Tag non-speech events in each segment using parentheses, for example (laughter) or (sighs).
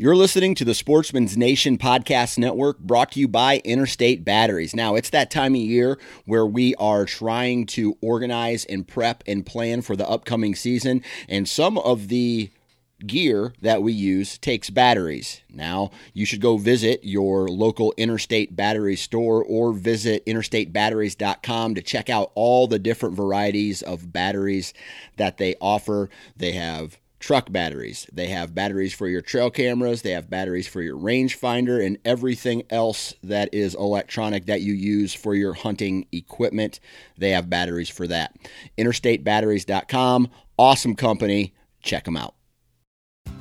You're listening to the Sportsman's Nation Podcast Network brought to you by Interstate Batteries. Now, it's that time of year where we are trying to organize and prep and plan for the upcoming season, and some of the gear that we use takes batteries. Now, you should go visit your local Interstate Battery store or visit interstatebatteries.com to check out all the different varieties of batteries that they offer. They have truck batteries. They have batteries for your trail cameras, they have batteries for your rangefinder, and everything else that is electronic that you use for your hunting equipment. They have batteries for that. InterstateBatteries.com, awesome company. Check them out.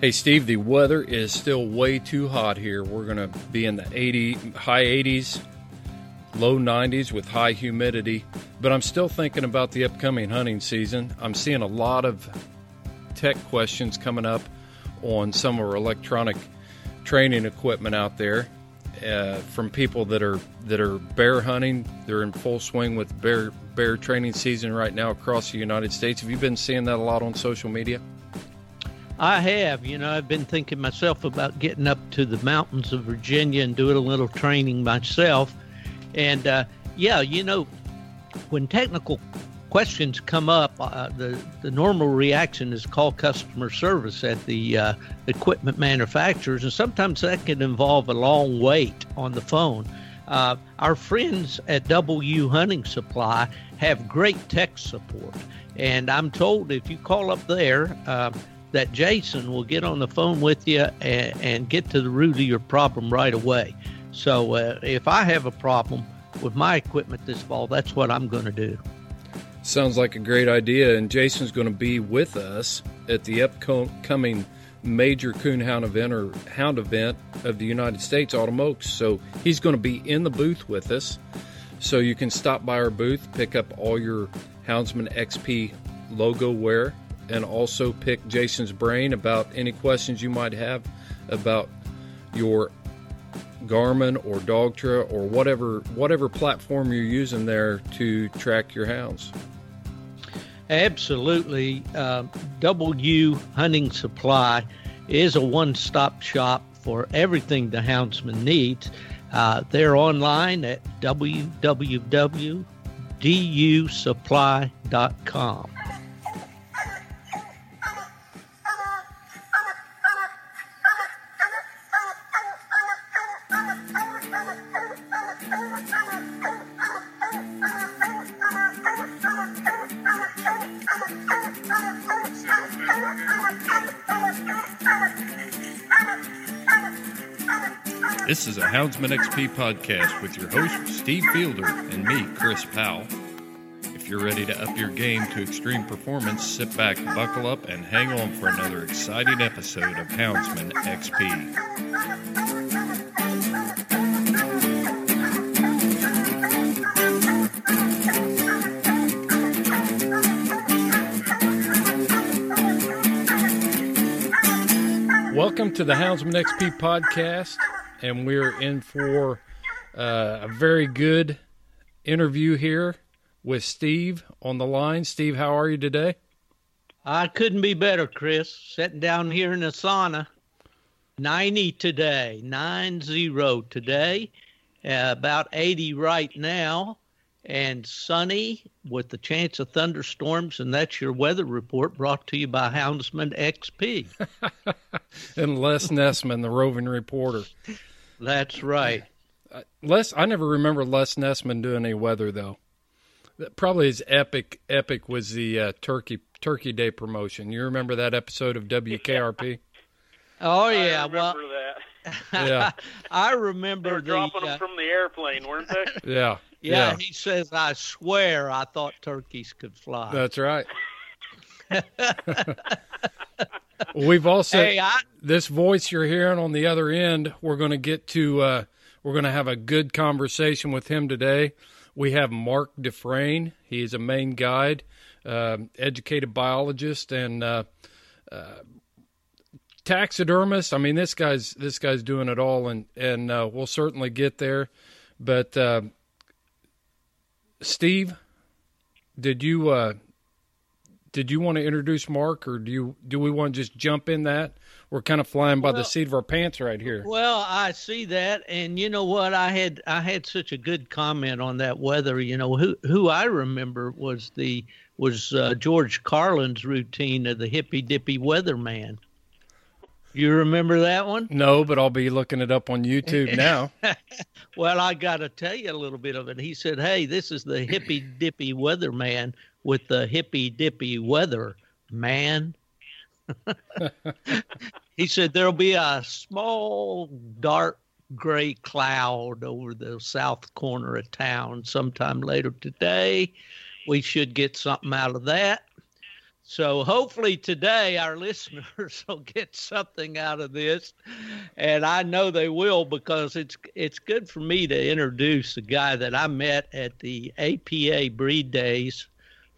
Hey Steve, the weather is still way too hot here. We're going to be in the 80 high 80s, low 90s with high humidity, but I'm still thinking about the upcoming hunting season. I'm seeing a lot of tech questions coming up on some of our electronic training equipment out there uh, from people that are that are bear hunting. They're in full swing with bear bear training season right now across the United States. Have you been seeing that a lot on social media? I have. You know, I've been thinking myself about getting up to the mountains of Virginia and doing a little training myself. And uh, yeah, you know, when technical questions come up, uh, the the normal reaction is call customer service at the uh, equipment manufacturers, and sometimes that can involve a long wait on the phone. Uh, our friends at W Hunting Supply have great tech support, and I'm told if you call up there. Uh, that Jason will get on the phone with you and, and, get to the root of your problem right away. So, uh, if I have a problem with my equipment this fall, that's what I'm going to do. Sounds like a great idea. And Jason's going to be with us at the upcoming major coonhound event or hound event of the United States, Autumn Oaks. So he's going to be in the booth with us. So you can stop by our booth, pick up all your Houndsman XP logo wear, and also pick Jason's brain about any questions you might have about your Garmin or Dogtra or whatever whatever platform you're using there to track your hounds. Absolutely. Uh, W Hunting Supply is a one stop shop for everything the houndsman needs. Uh, they're online at www.dusupply.com. This is a Houndsman XP podcast with your host, Steve Fielder, and me, Chris Powell. If you're ready to up your game to extreme performance, sit back, buckle up, and hang on for another exciting episode of Houndsman XP. Welcome to the Houndsman XP podcast and we're in for uh, a very good interview here with Steve on the line. Steve, how are you today? I couldn't be better, Chris. Sitting down here in the sauna. 90 today, 9 today, uh, about 80 right now, and sunny with the chance of thunderstorms. And that's your weather report brought to you by Houndsman XP. (laughs) and Les Nessman, the roving reporter. That's right. Uh, Les, I never remember Les Nessman doing any weather though. Probably his epic epic was the uh, Turkey Turkey Day promotion. You remember that episode of WKRP? oh yeah, I well, that. (laughs) yeah, (laughs) I remember they were the, dropping uh, them from the airplane, weren't they? (laughs) Yeah, yeah, yeah. He says, "I swear, I thought turkeys could fly." That's right. We've also hey, I, this voice you're hearing on the other end. We're going to get to. Uh, we're going to have a good conversation with him today. We have Mark Dufresne. He is a Maine guide, uh, educated biologist, and uh, uh, taxidermist. I mean, this guy's this guy's doing it all, and and uh, we'll certainly get there. But uh, Steve, did you uh, did you want to introduce Mark, or do you do we want to just jump in that we're kind of flying by the seat of our pants right here. Well, I see that, and you know what? I had I had such a good comment on that weather. You know who who I remember was the was uh, George Carlin's routine of the hippy dippy weatherman. You remember that one? No, but I'll be looking it up on YouTube (laughs) now. Well, I got to tell you a little bit of it. He said, "Hey, this is the hippy dippy weatherman with the hippy dippy weather man." (laughs) he said there'll be a small dark gray cloud over the south corner of town sometime later today. We should get something out of that. So hopefully today our (laughs) listeners will get something out of this, and I know they will because it's it's good for me to introduce a guy that I met at the APA Breed Days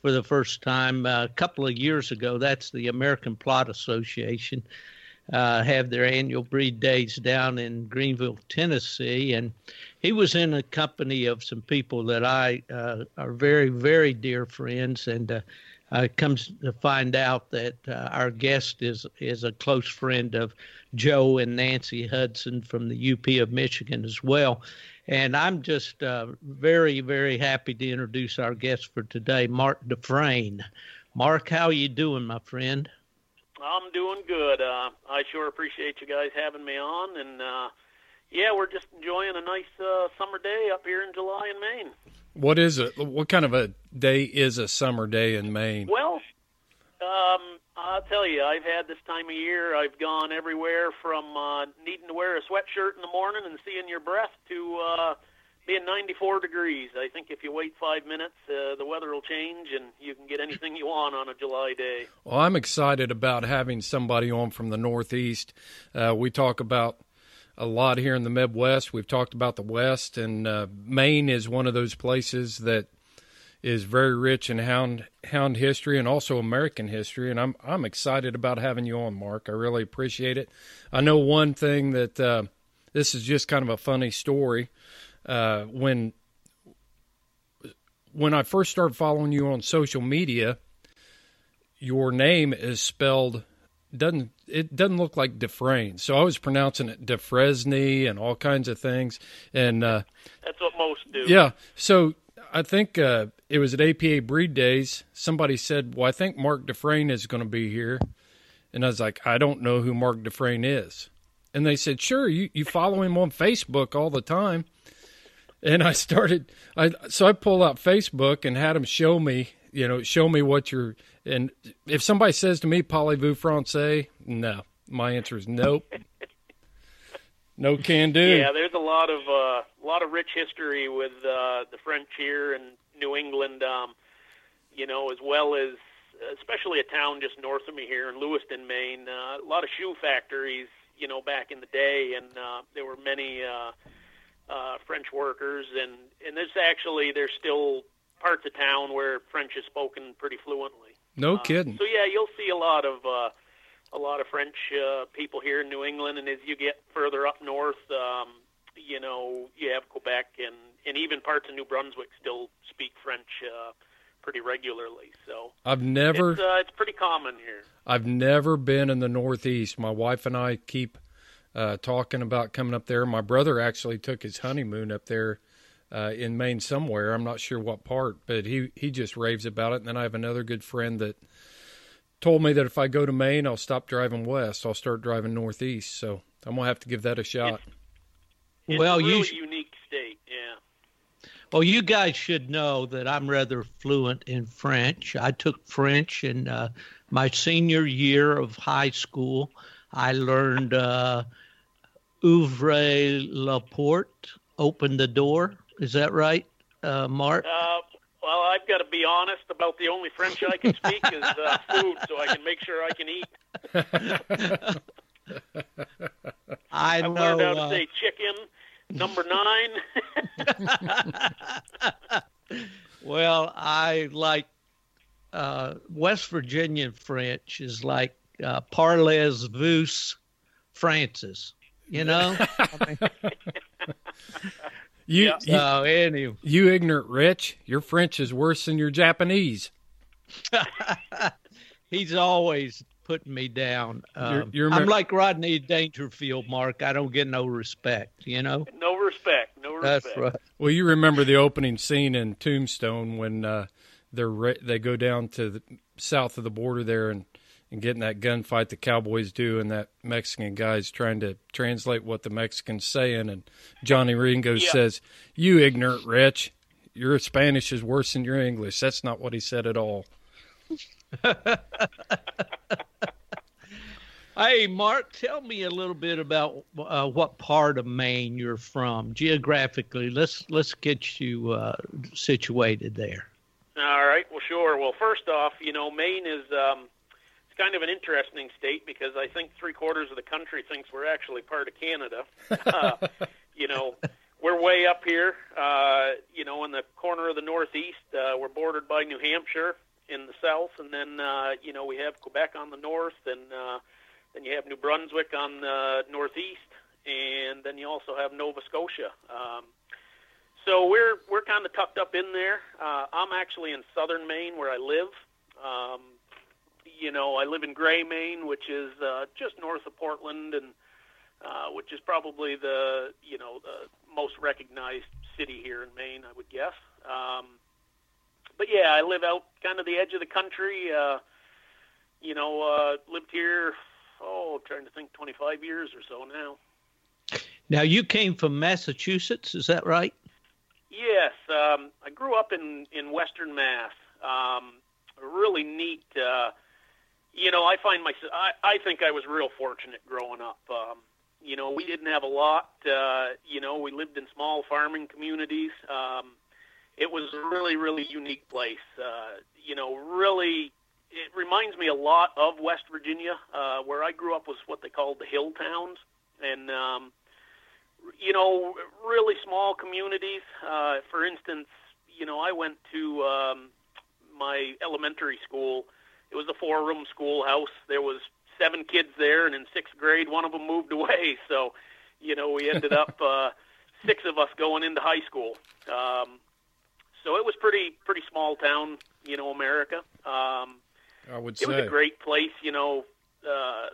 for the first time uh, a couple of years ago. That's the American Plott Association. Uh, have their annual breed days down in Greeneville, Tennessee, and he was in a company of some people that I uh, are very, very dear friends, and uh, comes to find out that uh, our guest is is a close friend of Joe and Nancy Hudson from the UP of Michigan as well. And I'm just uh, very, very happy to introduce our guest for today, Mark Dufresne. Mark, how you doing, my friend? I'm doing good. Uh, I sure appreciate you guys having me on, and uh, yeah, we're just enjoying a nice uh, summer day up here in July in Maine. What is it? What kind of a day is a summer day in Maine? Well, um, I'll tell you, I've had this time of year. I've gone everywhere from uh, needing to wear a sweatshirt in the morning and seeing your breath to uh, being 94 degrees. I think if you wait five minutes, uh, the weather will change and you can get anything you want on a July day. Well, I'm excited about having somebody on from the Northeast. Uh, we talk about a lot here in the Midwest. We've talked about the West, and uh, Maine is one of those places that is very rich in hound hound history and also American history. And I'm I'm excited about having you on, Mark. I really appreciate it. I know one thing that uh, this is just kind of a funny story. Uh, when when I first started following you on social media, your name is spelled doesn't it doesn't look like Dufresne. So I was pronouncing it Defresne and all kinds of things. And uh, That's what most do. yeah, so I think uh, it was at APA Breed Days. Somebody said, "Well, I think Mark Dufresne is going to be here," and I was like, "I don't know who Mark Dufresne is." And they said, "Sure, you you follow him on Facebook all the time." And I (laughs) started, I so I pulled out Facebook and had him show me, you know, show me what you're. And if somebody says to me, "Parlez-vous français?" No, my answer is nope. (laughs) No can do. Yeah, there's a lot of uh, a lot of rich history with uh, the French here in New England. Um, you know, as well as especially a town just north of me here in Lewiston, Maine. Uh, a lot of shoe factories. You know, back in the day, and uh, there were many uh, uh, French workers, and and there's actually there's still parts of town where French is spoken pretty fluently. No Uh, kidding. So yeah, you'll see a lot of uh, a lot of French uh, people here in New England, and as you get further up north, um, you know, you have Quebec and and even parts of New Brunswick still speak French uh, pretty regularly. So I've never. it's uh, it's pretty common here. I've never been in the Northeast. My wife and I keep uh, talking about coming up there. My brother actually took his honeymoon up there uh, in Maine somewhere. I'm not sure what part, but he he just raves about it. And then I have another good friend that told me that if I go to Maine, I'll stop driving west. I'll start driving northeast. So I'm gonna have to give that a shot. It's well, a really you sh- unique state. Yeah. well, you guys should know that I'm rather fluent in French. I took French in uh, my senior year of high school. I learned uh, ouvre la porte, open the door. Is that right, uh, Mark? Uh, well, I've got to be honest about the only French I can speak is uh, food, so I can make sure I can eat. (laughs) I I've know. learned how to uh, say chicken, number nine. (laughs) Well, I like uh, West Virginian French is like uh, parlez-vous Francis. You know. (laughs) You, Yeah. you So anyway, you ignorant rich, your French is worse than your Japanese. (laughs) he's always putting me down. Um, you're, you're I'm like Rodney Dangerfield, Mark. I don't get no respect, you know? No respect. No respect. That's right. Well, you remember the opening scene in Tombstone when uh, they're re- they go down to the south of the border there and, and getting that gunfight the Cowboys do, and that Mexican guy's trying to translate what the Mexican's saying, and Johnny Ringo yeah. says, "You ignorant wretch, your Spanish is worse than your English." That's not what he said at all. (laughs) hey, Mark, tell me a little bit about uh, what part of Maine you're from geographically. Let's let's get you uh, situated there. All right. Well, sure. Well, first off, you know, Maine is um, it's kind of an interesting state because I think three quarters of the country thinks we're actually part of Canada. (laughs) uh, you know, we're way up here. Uh, you know, in the corner of the Northeast, uh, we're bordered by New Hampshire in the south, and then uh, you know we have Quebec on the north, and uh, then you have New Brunswick on the northeast, and then you also have Nova Scotia. Um, so we're we're kind of tucked up in there. Uh, I'm actually in southern Maine where I live. Um, you know, I live in Gray, Maine, which is uh, just north of Portland, and uh, which is probably the you know the most recognized city here in Maine, I would guess. Um, but yeah, I live out kind of the edge of the country. Uh, you know, uh, lived here. Oh, I'm trying to think, 25 years or so now. Now you came from Massachusetts, is that right? Yes, um, I grew up in in Western Mass. Um, really neat. Uh, you know, I find myself. I, I think I was real fortunate growing up. Um, you know, we didn't have a lot. Uh, you know, we lived in small farming communities. Um, it was a really, really unique place. Uh, you know, really, it reminds me a lot of West Virginia. Uh, where I grew up was what they called the hill towns, and um, you know, really small communities. Uh, for instance, you know, I went to um, my elementary school. It was a four-room schoolhouse. There was seven kids there, and in sixth grade, one of them moved away. So, you know, we ended up (laughs) uh, six of us going into high school. Um, so it was pretty pretty small town, you know, America. Um, I would say it was a great place, you know. Uh,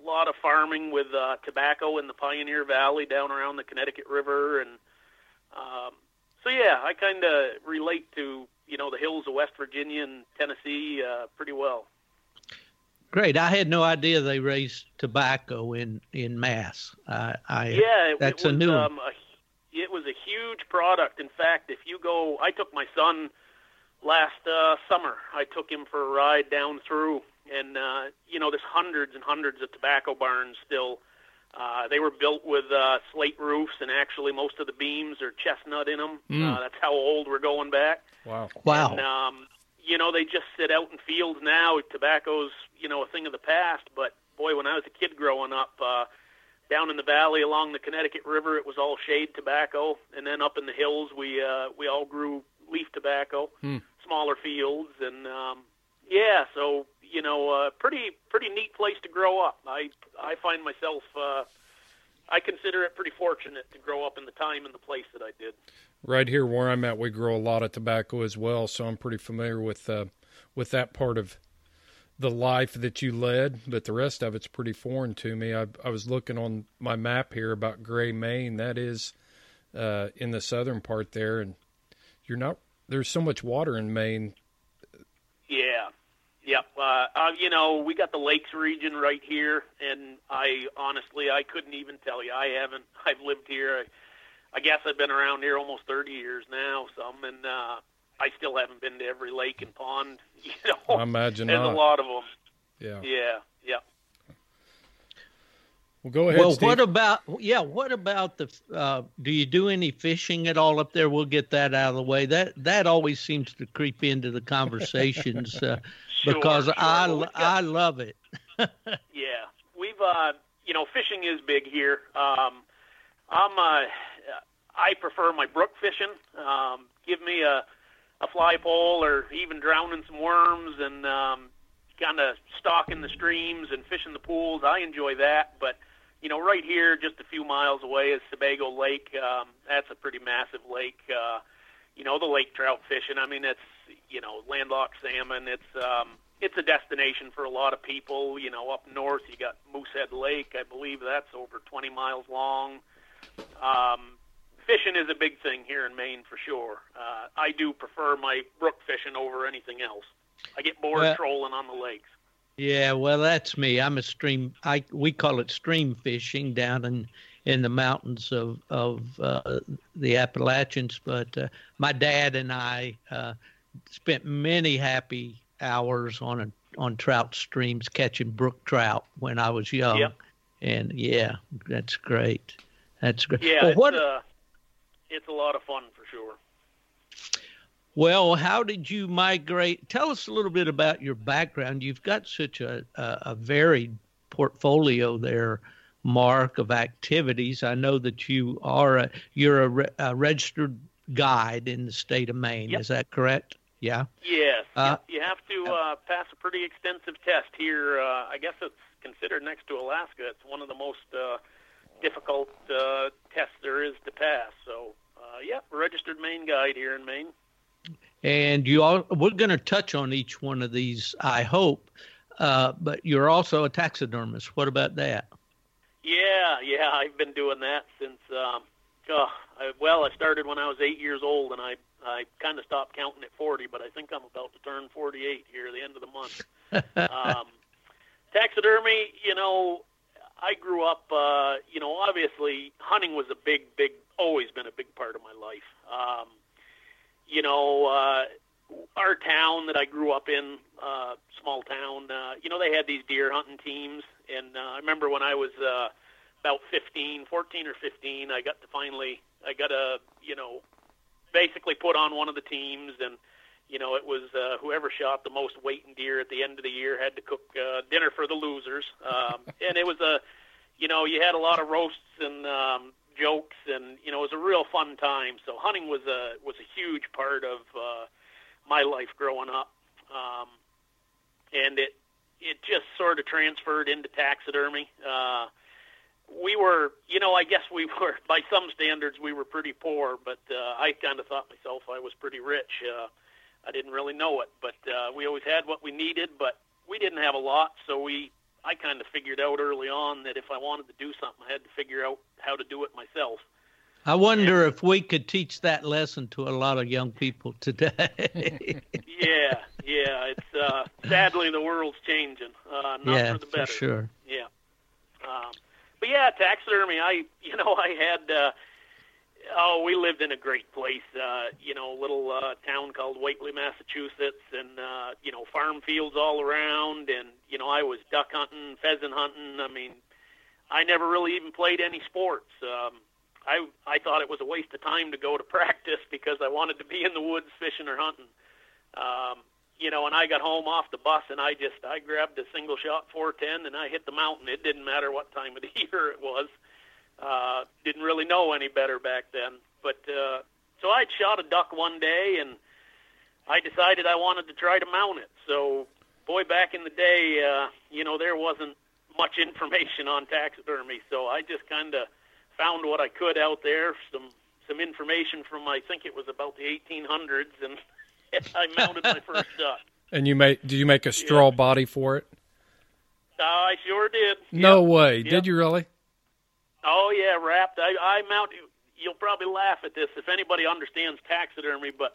a lot of farming with uh, tobacco in the Pioneer Valley down around the Connecticut River, and um, so yeah, I kind of relate to you know the hills of West Virginia and Tennessee uh, pretty well. Great. I had no idea they raised tobacco in in Mass. I, I yeah, it, that's it was, a new um, a, it was a huge product. In fact, if you go, I took my son last uh, summer. I took him for a ride down through and uh, you know there's hundreds and hundreds of tobacco barns still. Uh, they were built with uh, slate roofs, and actually most of the beams are chestnut in them. Mm. Uh, that's how old we're going back. Wow! Wow! And, um, you know they just sit out in fields now. Tobacco's you know a thing of the past, but boy, when I was a kid growing up. Uh, down in the valley along the Connecticut River, it was all shade tobacco, and then up in the hills, we uh, we all grew leaf tobacco, hmm. smaller fields, and um, yeah, so you know, uh, pretty pretty neat place to grow up. I I find myself uh, I consider it pretty fortunate to grow up in the time and the place that I did. Right here where I'm at, we grow a lot of tobacco as well, so I'm pretty familiar with uh, with that part of the life that you led. But the rest of it's pretty foreign to me. I, I was looking on my map here about Gray, Maine. That is uh, in the southern part there, and you're not. There's so much water in Maine Yeah, Yep. Uh, uh, you know, we got the lakes region right here, and I honestly I couldn't even tell you. I haven't. (laughs) I've lived here. I, I guess I've been around here almost 30 years now. Some, and uh, I still haven't been to every lake and pond. (laughs) You know, I imagine there's not. a lot of them. Yeah. Yeah. Yeah. Well, go ahead. Well, Steve. what about yeah? What about the? Uh, do you do any fishing at all up there? We'll get that out of the way. That that always seems to creep into the conversations uh, (laughs) sure, because sure. I well, got, I love it. (laughs) yeah, we've uh, you know, fishing is big here. Um, I'm uh, I prefer my brook fishing. Um, give me a a fly pole or even drowning some worms and um, kind of stalking the streams and fishing the pools. I enjoy that, but you know, right here, just a few miles away, is Sebago Lake. Um, that's a pretty massive lake. Uh, you know, the lake trout fishing. I mean, it's you know, landlocked salmon. It's um, it's a destination for a lot of people. You know, up north you got Moosehead Lake. I believe that's over 20 miles long. Um, fishing is a big thing here in Maine for sure. Uh, I do prefer my brook fishing over anything else. I get bored well, trolling on the lakes. Yeah, well, that's me. I'm a stream. I we call it stream fishing down in in the mountains of of uh, the Appalachians. But uh, my dad and I uh, spent many happy hours on a, on trout streams catching brook trout when I was young. Yep. And yeah, that's great. That's great. Yeah, well, what, uh, it's a lot of fun for sure. Well, how did you migrate? Tell us a little bit about your background. You've got such a, a, a varied portfolio there, Mark, of activities. I know that you are a, you're a, re, a registered guide in the state of Maine. Yep. Is that correct? Yeah. Yes. Uh, you have to uh, pass a pretty extensive test here. Uh, I guess it's considered next to Alaska. It's one of the most uh, difficult uh, tests there is to pass. So, uh, yeah, registered Maine guide here in Maine. And you all, we're going to touch on each one of these, I hope. Uh, but you're also a taxidermist. What about that? Yeah, yeah, I've been doing that since. Um, oh, I, well, I started when I was eight years old, and I I kind of stopped counting at 40, but I think I'm about to turn 48 here at the end of the month. (laughs) um, taxidermy, you know, I grew up, uh, you know, obviously hunting was a big, big, always been a big part of my life. Um, you know, uh, our town that I grew up in, uh, small town, uh, you know, they had these deer hunting teams. And uh, I remember when I was uh, about 15, 14 or 15, I got to finally, I got a, you know, basically put on one of the teams and you know, it was uh, whoever shot the most weight in deer at the end of the year had to cook uh, dinner for the losers. Um, (laughs) and it was a, you know, you had a lot of roasts and um, jokes, and you know, it was a real fun time. So hunting was a was a huge part of uh, my life growing up, um, and it it just sort of transferred into taxidermy. Uh, we were, you know, I guess we (laughs) were by some standards we were pretty poor, but uh, I kind of thought myself I was pretty rich. Uh, I didn't really know it, but uh, we always had what we needed, but we didn't have a lot, so we I kind of figured out early on that if I wanted to do something, I had to figure out how to do it myself. I wonder and, if we could teach that lesson to a lot of young people today. (laughs) yeah, yeah. It's uh, sadly the world's changing, uh, not yeah, for the better. For sure. Yeah. Um, but yeah, taxidermy. I, you know, I had. Uh, Oh, we lived in a great place, uh, you know, a little uh, town called Whately, Massachusetts, and uh, you know, farm fields all around, and you know, I was duck hunting, pheasant hunting. I mean, I never really even played any sports. Um, I I thought it was a waste of time to go to (laughs) practice because I wanted to be in the woods fishing or hunting. Um, you know, and I got home off the bus and I just I grabbed a single shot 410 and I hit the mountain. It didn't matter what time of the (laughs) year it was. Didn't really know any better back then. But uh, so I'd shot a duck one day, and I decided I wanted to try to mount it. So, boy, back in the day, uh, you know, there wasn't much (laughs) information on taxidermy, so I just kind of found what I could out there, some some information from I think it was about the 1800s, and (laughs) I mounted my first (laughs) duck. And you made? Did you make a straw yeah. body for it? Uh, I sure did. No yep. way. Yep. Did you really? Oh yeah, wrapped. I, I mount. You'll probably laugh at this if anybody understands taxidermy, but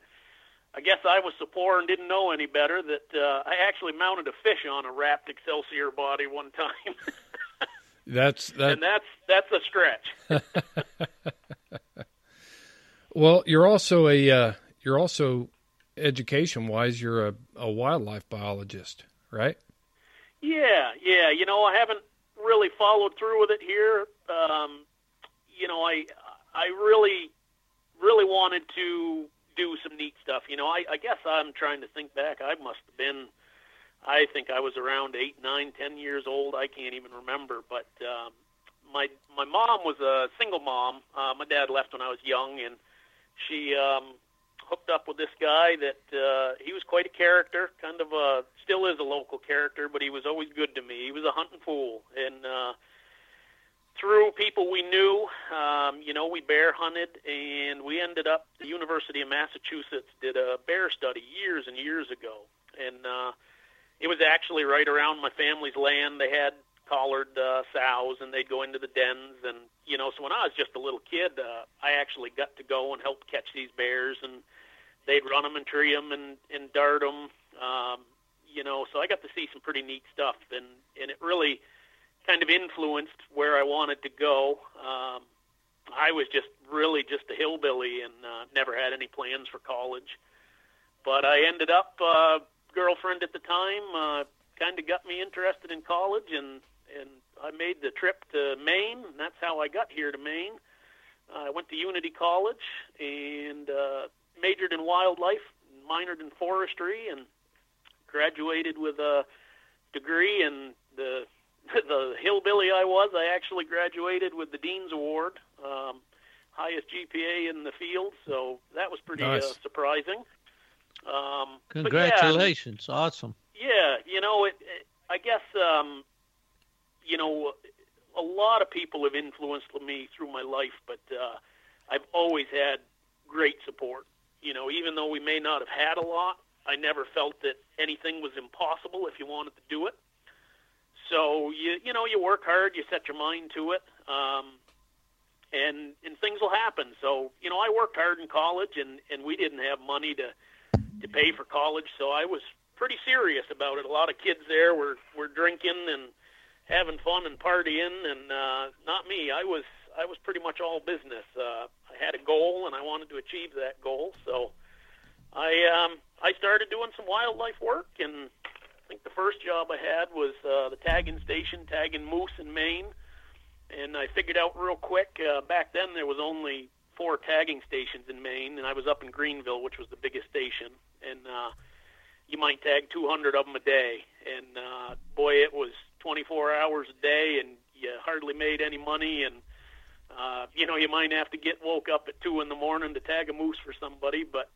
I guess I was so poor and didn't know any better that uh, I actually mounted a fish on a wrapped Excelsior body one time. (laughs) that's that. And that's that's a stretch. (laughs) well, you're also a uh, you're also education wise you're a, a wildlife biologist, right? Yeah, yeah. You know, I haven't really followed through with it here. Um, you know, I I really really wanted to do some neat stuff. You know, I, I guess I'm trying to think back. I must have been, I think I was around eight, nine, ten years old. I can't even remember. But um, my my mom was a single mom. Uh, my dad left when I was young, and she um, hooked up with this guy that uh, he was quite a character, kind of a still is a local character, but he was always good to me. He was a hunting fool, and uh, through people we knew, um, you know, we bear hunted, and we ended up. The University of Massachusetts did a bear study years and years ago, and uh, it was actually right around my family's land. They had collared uh, sows, and they'd go into the dens. And you know, so when I was just a little kid, uh, I actually got to go and help catch these bears, and they'd run them and tree them and and dart them. Um, you know, so I got to see some pretty neat stuff, and and it really kind of influenced where I wanted to go. Um, I was just really just a hillbilly and uh, never had any plans for college. But I ended up, uh, girlfriend at the time, uh, kind of got me interested in college, and and I made the trip to Maine, and that's how I got here to Maine. I went to Unity College and uh, majored in wildlife, minored in forestry, and graduated with a degree. And the (laughs) the hillbilly I was, I actually graduated with the Dean's Award, um, highest GPA in the field. So that was pretty Nice. uh, surprising. Um, but yeah, Congratulations. Awesome. yeah, you know, it, it, I guess, um, you know, a lot of people have influenced me through my life, but uh, I've always had great support. You know, even though we may not have had a lot, I never felt that anything was impossible if you wanted to do it. So you you know you work hard, you set your mind to it, um, and and things will happen. So you know I worked hard in college, and and we didn't have money to to pay for college, so I was pretty serious about it. A lot of kids there were were drinking and having fun and partying, and uh, not me. I was I was pretty much all business. Uh, I had a goal, and I wanted to achieve that goal. So I um, I started doing some wildlife work, and I think the first job I had was uh, the tagging station, tagging moose in Maine. And I figured out real quick. Uh, back then, there was only four tagging stations in Maine, and I was up in Greenville, which was the biggest station. And uh, you might tag 200 of them a day. And uh, boy, it was 24 hours a day, and you hardly made any money. And uh, you know, you might have to get woke up at two in the morning to tag a moose for somebody, but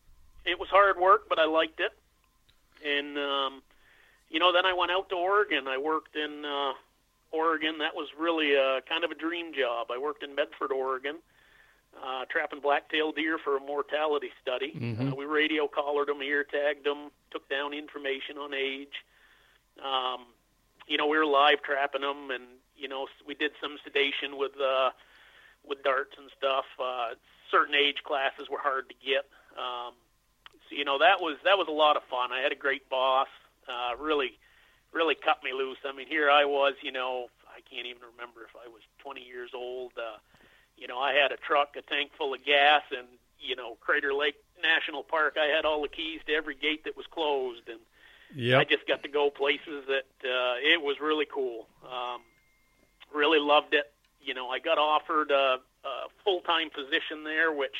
it was hard work, but I liked it. And um, you know, then I went out to Oregon. I worked in uh, Oregon. That was really a, kind of a dream job. I worked in Medford, Oregon, uh, trapping black-tailed deer for a mortality study. Mhm. Uh, we radio collared them, ear tagged them, took down information on age. Um, you know, we were live trapping them, and you know, we did some sedation with uh, with darts and stuff. Uh, certain age classes were hard to get. Um, so, you know, that was that was a lot of fun. I had a great boss. Uh, really, really cut me loose. I mean, here I was. You know, I can't even remember if I was 20 years old. Uh, you know, I had a truck, a tank full of gas, and you know, Crater Lake National Park. I had all the keys to every gate that was closed, and I just got to go places that uh, it was really cool. Um, really loved it. You know, I got offered a, a full-time position there, which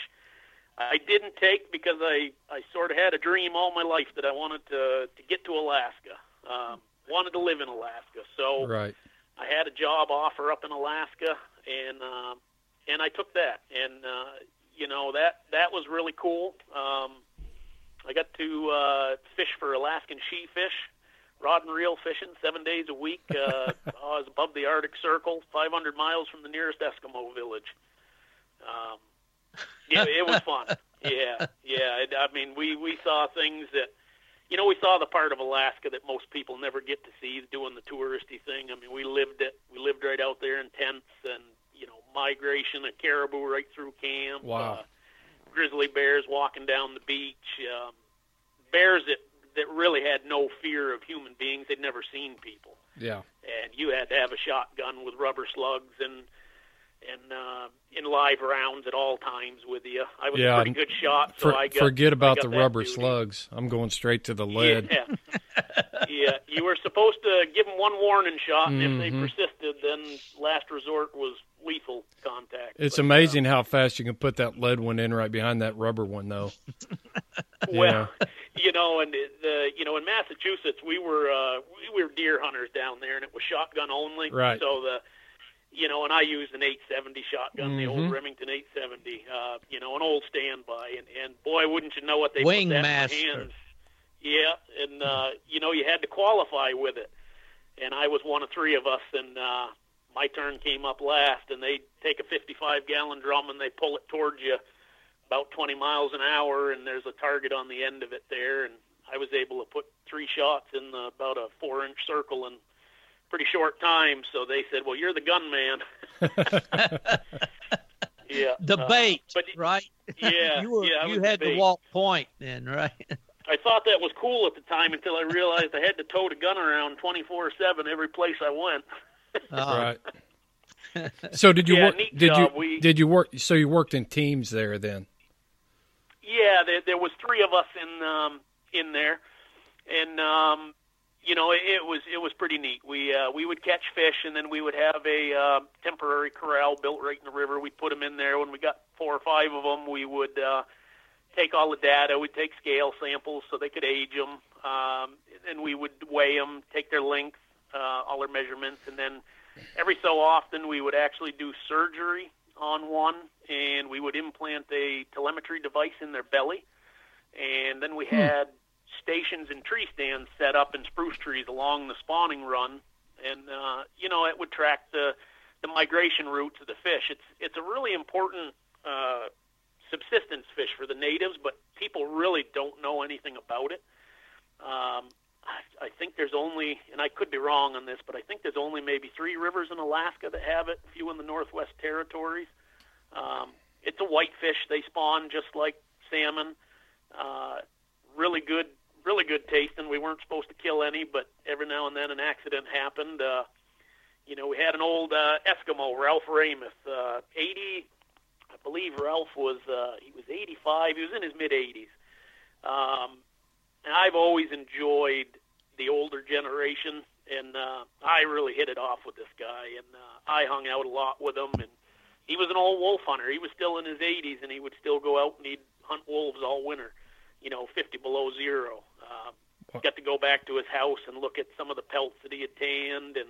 I didn't take because I I sort of had a dream all my life that I wanted to to get to Alaska. Um, wanted to live in Alaska, so Right. I had a job offer up in Alaska, and uh, and I took that, and uh, you know that that was really cool. Um, I got to uh, fish for Alaskan sheefish, rod and reel fishing seven days a week. Uh, (laughs) I was above the Arctic Circle, 500 miles from the nearest Eskimo village. Um, (laughs) yeah, it was fun. Yeah, yeah. It, I mean, we we saw things that you know, we saw the part of Alaska that most people never get to see, doing the touristy thing. I mean, we lived it. We lived right out there in tents, and you know, migration of caribou right through camp. Wow. Uh, grizzly bears walking down the beach. Um, bears that that really had no fear of human beings. They'd never seen people, Yeah. and you had to have a shotgun with rubber slugs and and uh, in live rounds at all times with you. I was Yeah, a pretty good shot, so For, I got forget I about got the rubber duty. slugs. I'm going straight to the lead. Yeah. (laughs) yeah, you were supposed to give them one warning shot, and if Mhm. they persisted, then last resort was lethal contact. It's But, uh, amazing how fast you can put that lead one in right behind that rubber one, though. (laughs) well, (laughs) you know, and the you know in Massachusetts we were uh, we were deer hunters down there, and it was shotgun only. Right. So the you know, and I used an 870 shotgun, the old Mhm. Remington 870, uh, you know, an old standby, and and boy, wouldn't you know what they Wing put that in my hands. Yeah, and uh, you know, you had to qualify with it, and I was one of three of us, and uh, my turn came up last, and they take a 55 gallon drum and they pull it towards you about 20 miles an hour, and there's a target on the end of it there, and I was able to put three shots in the, about a four inch circle in pretty short time. So they said, "Well, you're the gunman." (laughs) yeah, the uh, bait, but right? Yeah, (laughs) you were, yeah, you had the to bait. walk point then, right? (laughs) I thought that was cool at the time until I realized I had to tote a gun around 24/7 every place I went. Uh, Right. So did you Yeah, work? neat Did job. you We- did you work? So you worked in teams there then? Yeah, there, there was three of us in um, in there, and um, you know it, it was it was pretty neat. We uh, we would catch fish, and then we would have a uh, temporary corral built right in the river. We'd put them in there. When we got four or five of them, we would uh, take all the data. We'd take scale samples so they could age them, um, and we would weigh them, take their length, uh, all their measurements, and then every so often we would actually do surgery on one, and we would implant a telemetry device in their belly, and then we had stations and tree stands set up in spruce trees along the spawning run, and uh, you know it would track the the migration routes of the fish. It's it's a really important uh, subsistence fish for the natives, but people really don't know anything about it. Um, I, I think there's only, and I could be wrong on this, but I think there's only maybe three rivers in Alaska that have it. A few in the Northwest Territories. Um, it's a white fish. They spawn just like salmon. Uh, really good, really good tasting. We weren't supposed to kill any, but every now and then an accident happened. Uh, you know, we had an old uh, Eskimo, Ralph Ramuth, uh, 80. I believe Ralph was uh, he was 85. He was in his mid 80s. Um, and I've always enjoyed the older generation, and uh, I really hit it off with this guy, and uh, I hung out a lot with him, and he was an old wolf hunter. He was still in his 80s, and he would still go out and he'd hunt wolves all winter, you know, 50 below zero. Uh, got to go back to his house and look at some of the pelts that he had tanned, and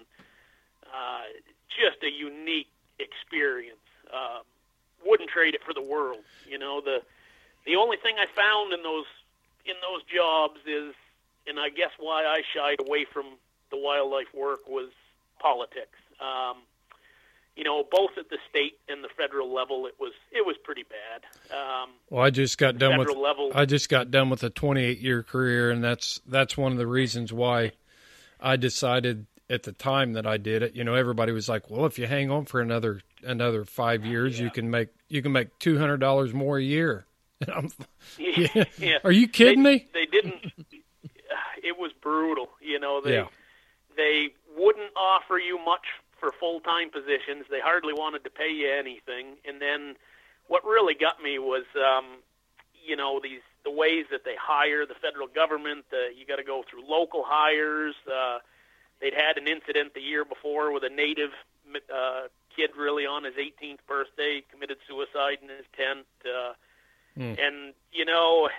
uh, just a unique experience. Um, wouldn't trade it for the world. You know, the the only thing I found in those in those jobs is, and I guess why I shied away from the wildlife work was politics. Um, you know, both at the state and the federal level, it was it was pretty bad. Um, Well, I just got done with federal level, I just got done with a 28 year career, and that's that's one of the reasons why I decided at the time that I did it. You know, everybody was like, "Well, if you hang on for another another five years, you can make you can make two hundred dollars more a year." (laughs) And I'm, (laughs) yeah, yeah. are you kidding they, me? They didn't. (sighs) It was brutal. You know, they Yeah. they wouldn't offer you much for full time positions. They hardly wanted to pay you anything. And then, what really got me was, um, you know, these the ways that they hire the federal government. Uh, you got to go through local hires. Uh, they'd had an incident the year before with a native uh, kid, really on his 18th birthday, committed suicide in his tent. Uh, Hmm. And you know,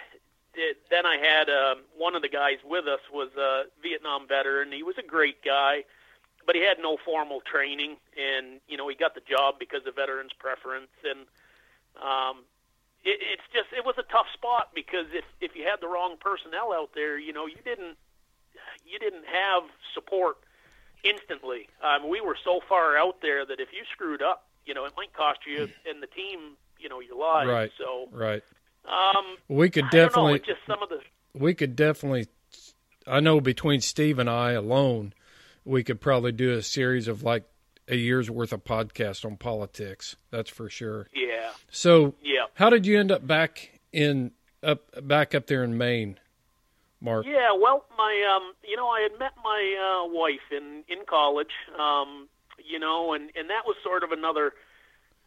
it, then I had um, one of the guys with us was a Vietnam veteran. He was a great guy, but he had no formal training, and you know he got the job because of veterans preference. And um, it, it's just it was a tough spot because if if you had the wrong personnel out there, you know you didn't you didn't have support instantly. Um, we were so far out there that if you screwed up, you know it might cost you and the team you know your lives. Right. So Right. um, We could I know, just some of the we could definitely I know between Steve and I alone, we could probably do a series of like a year's worth of podcast on politics. That's for sure. yeah So, yeah. how did you end up back in up back up there in Maine, Mark? Yeah, well, my um, you know, I had met my uh, wife in in college, um, you know, and and that was sort of another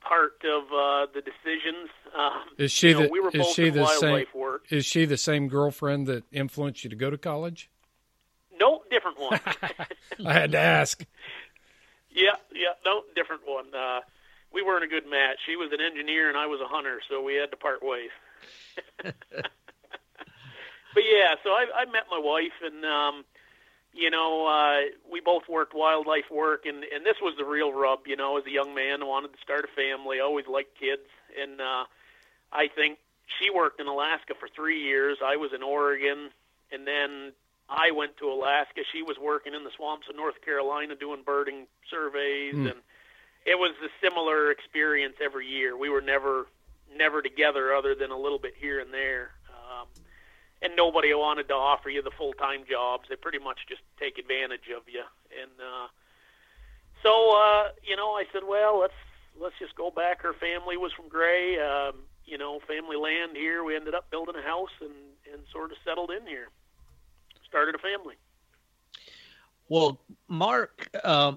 part of uh, the decisions. Um, Is she you know, the we were is both she in the same wildlife work. is she the same girlfriend that influenced you to go to college? No, different one. (laughs) I had to ask. yeah, yeah, no, different one. Uh, we weren't a good match. She was an engineer and I was a hunter, so we had to part ways. (laughs) but yeah, so I, I met my wife, and um, you know, uh, we both worked wildlife work, and and this was the real rub. You know, as a young man, wanted to start a family, always liked kids, and uh, I think she worked in Alaska for three years. I was in Oregon, and then I went to Alaska. She was working in the swamps of North Carolina doing birding surveys, Hmm. and it was a similar experience every year. We were never never together, other than a little bit here and there. Um, and nobody wanted to offer you the full time jobs. They pretty much just take advantage of you. And uh, so, uh, you know, I said, well, let's let's just go back. Her family was from Gray, um, you know, family land here. We ended up building a house and and sort of settled in here. Started a family. Well, Mark, uh,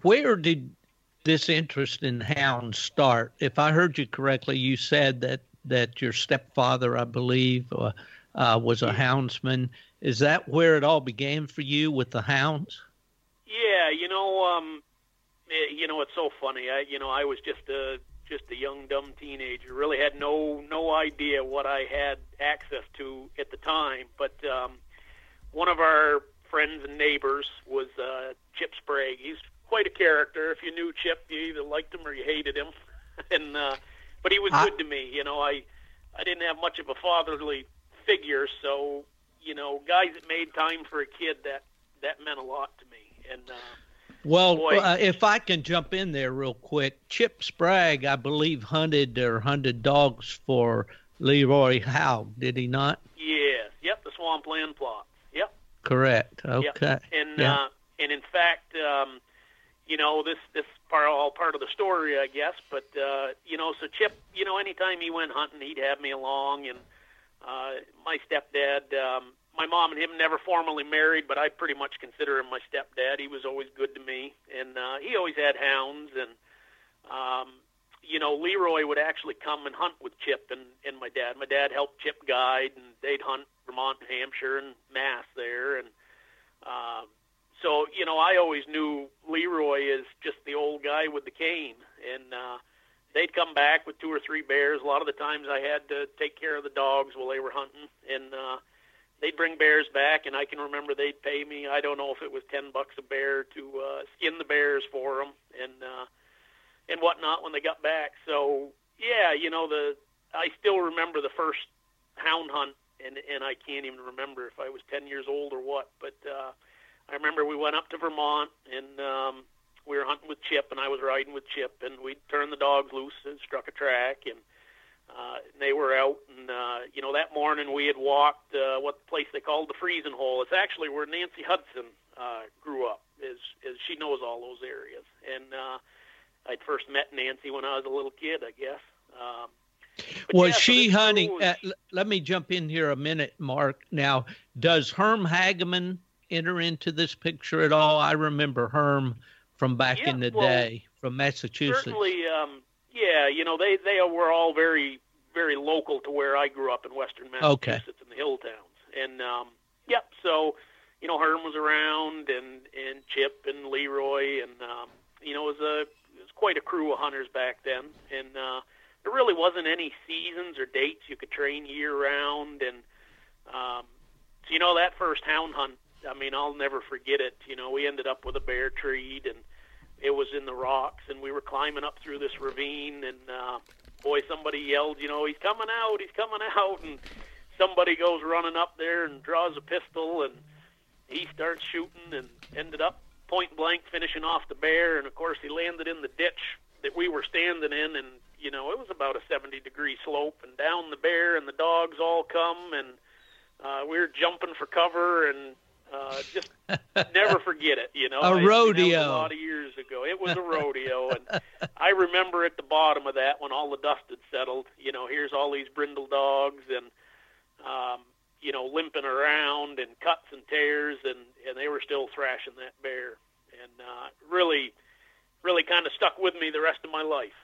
where did this interest in hounds start? If I heard you correctly, you said that that your stepfather, I believe, uh, uh, was a houndsman. Is that where it all began for you with the hounds? Yeah, you know, um, you know, it's so funny. I, you know, I was just a just a young dumb teenager. Really had no no idea what I had access to at the time. But um, one of our friends and neighbors was uh, Chip Sprague. He's quite a character. If you knew Chip, you either liked him or you hated him. (laughs) and uh, but he was I... good to me. You know, I I didn't have much of a fatherly figure, so you know, guys that made time for a kid that that meant a lot to me. And uh, well, uh, if I can jump in there real quick, Chip Sprague, I believe, hunted or hunted dogs for Leroy Howe, did he not? Yeah. Yep. The swampland Plott. Correct. Okay. Yep. And yeah. uh, and in fact, um, you know, this this part all part of the story, I guess. But uh, you know, so Chip, you know, anytime he went hunting, he'd have me along, and uh, my stepdad. Um, my mom and him never formally married, but I pretty much consider him my stepdad. He was always good to me, and uh, he always had hounds. And um, you know, Leroy would actually come and hunt with Chip and and my dad. My dad helped Chip guide, and they'd hunt Vermont, Hampshire, and Mass there. And uh, so, you know, I always knew Leroy as just the old guy with the cane, and uh, they'd come back with two or three bears. A lot of the times, I had to take care of the dogs while they were hunting, and uh, they'd bring bears back, and I can remember they'd pay me. I don't know if it was ten bucks a bear to uh, skin the bears for them and uh, and whatnot when they got back. So yeah, you know the I still remember the first hound hunt, and and I can't even remember if I was ten years old or what. But uh, I remember we went up to Vermont and. um we were hunting with Chip, and I was riding with Chip, and we'd turn the dogs loose and struck a track, and uh, and they were out, and uh, you know that morning we had walked uh, what the place they called the freezing hole. It's actually where Nancy Hudson uh, grew up. Is is she knows all those areas, and uh, I'd first met Nancy when I was a little kid, I guess. Um, was yeah, she so hunting? Was, uh, let me jump in here a minute, Mark. Now, does Herm Hageman enter into this picture at all? I remember Herm from back yeah, in the well, day from Massachusetts. Certainly, um, yeah, you know they they were all very very local to where I grew up in Western Massachusetts okay. in the hill towns, and um, yep. So you know Herm was around, and and Chip and Leroy, and um, you know it was a was quite a crew of hunters back then, and uh, there really wasn't any seasons or dates you could train year round, and um, so you know that first hound hunt. I mean, I'll never forget it. You know, we ended up with a bear treat and it was in the rocks, and we were climbing up through this ravine, and uh, boy, somebody yelled, you know, he's coming out, he's coming out, and somebody goes running up there and draws a pistol, and he starts shooting, and ended up point blank finishing off the bear, and of course he landed in the ditch that we were standing in, and you know it was about a 70 degree slope, and down the bear and the dogs all come, and uh, we were jumping for cover, and uh, just (laughs) never forget it. You know, a rodeo. a lot of years ago. It was a (laughs) rodeo, and I remember at the bottom of that when all the dust had settled. You know, here's all these brindle dogs and um, you know limping around and cuts and tears, and and they were still thrashing that bear, and uh, really, really kind of stuck with me the rest of my life.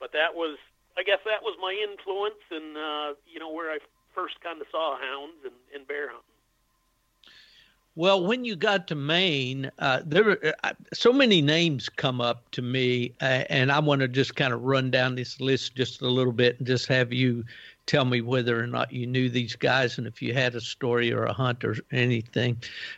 But that was, I guess, that was my influence, and uh, you know where I first kind of saw hounds and, and bear hunting. Well, when you got to Maine, uh, there were uh, so many names come up to me, uh, and I want to just kind of run down this list just a little bit and just have you tell me whether or not you knew these guys and if you had a story or a hunt or anything.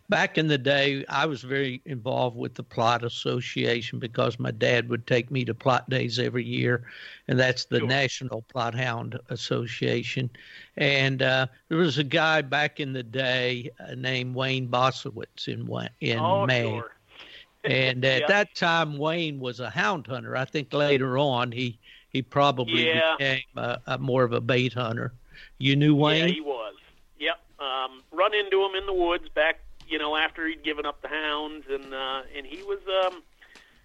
Back in the day, I was very involved with the Plott Association because my dad would take me to Plott Days every year, and that's the sure. National Plott Hound Association. And uh, there was a guy back in the day uh, named Wayne Bosowitz in in oh, Maine. Sure. and (laughs) at that time, Wayne was a hound hunter. I think later on he he probably yeah. became a, a more of a bait hunter. You knew Wayne? Yeah, he was. Yep. Um, run into him in the woods back, you know, after he'd given up the hounds, and uh, and he was um,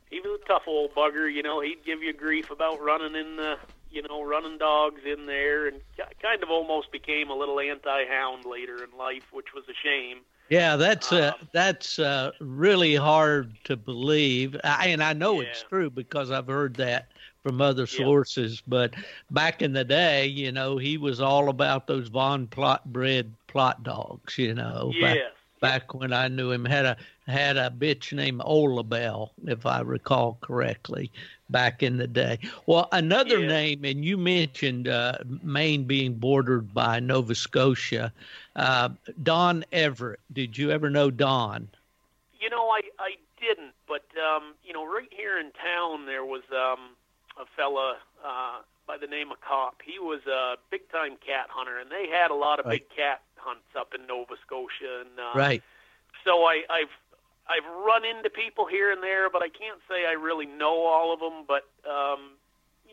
he was a tough old bugger. You know, he'd give you grief about running in the, you know, running dogs in there, and kind of almost became a little anti-hound later in life, which was a shame. Yeah, that's uh, um, that's uh, really hard to believe, I, and I know yeah. it's true because I've heard that from other sources. Yeah. But back in the day, you know, he was all about those von Plott bred Plott dogs. You know, yes. back, back when I knew him, had a had a bitch named Ola Bell, if I recall correctly, back in the day. Well, another yeah. name, and you mentioned uh, Maine being bordered by Nova Scotia. Uh, Don Everett. Did you ever know Don? You know, I I didn't, but um, you know, right here in town there was um, a fella uh, by the name of Cop. He was a big time cat hunter, and they had a lot of right. big cat hunts up in Nova Scotia. And uh, right. So I, I've I've run into people here and there, but I can't say I really know all of them. But um,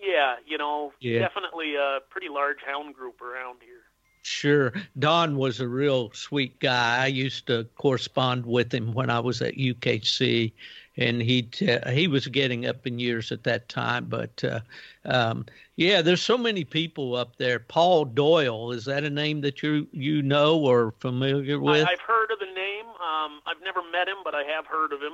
yeah, you know, yeah. definitely a pretty large hound group around here. Sure. Don was a real sweet guy. I used to correspond with him when I was at UKC, and he he was getting up in years at that time. But uh, um, yeah, there's so many people up there. Paul Doyle is that a name that you you know or familiar with? I, have heard of the name. Um, I've never met him, but I have heard of him.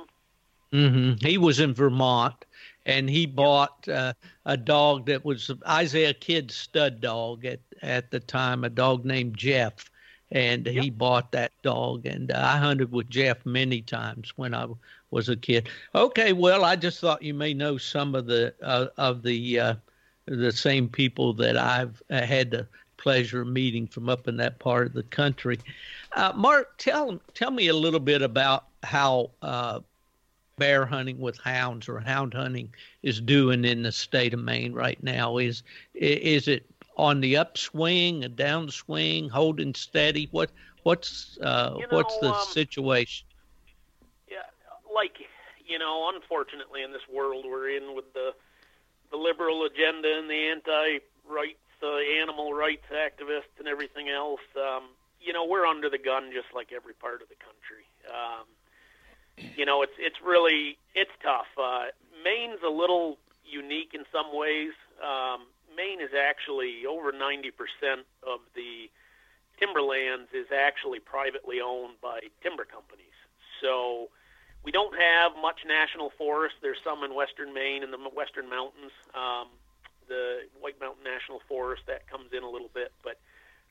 Mm-hmm. He was in Vermont, and he bought uh, a dog that was Isaiah Kidd's stud dog at at the time, a dog named Jeff, and yep. he bought that dog, and uh, I hunted with Jeff many times when I was a kid. Okay, well, I just thought you may know some of the uh, of the uh, the same people that I've uh, had the pleasure of meeting from up in that part of the country. Uh, Mark, tell tell me a little bit about how uh, bear hunting with hounds or hound hunting is doing in the state of Maine right now. Is is it on the upswing, a downswing, holding steady? What what's uh, you know, what's the um, situation? Yeah, like you know, unfortunately, in this world we're in with the the liberal agenda and the anti-rights, uh, animal rights activists, and everything else. Um, you know, we're under the gun just like every part of the country. Um, you know, it's it's really it's tough. Uh, Maine's a little unique in some ways. Um, Maine is actually over 90% of the timberlands is actually privately owned by timber companies. So we don't have much national forest. There's some in western Maine and the western mountains. Um, the White Mountain National Forest that comes in a little bit, but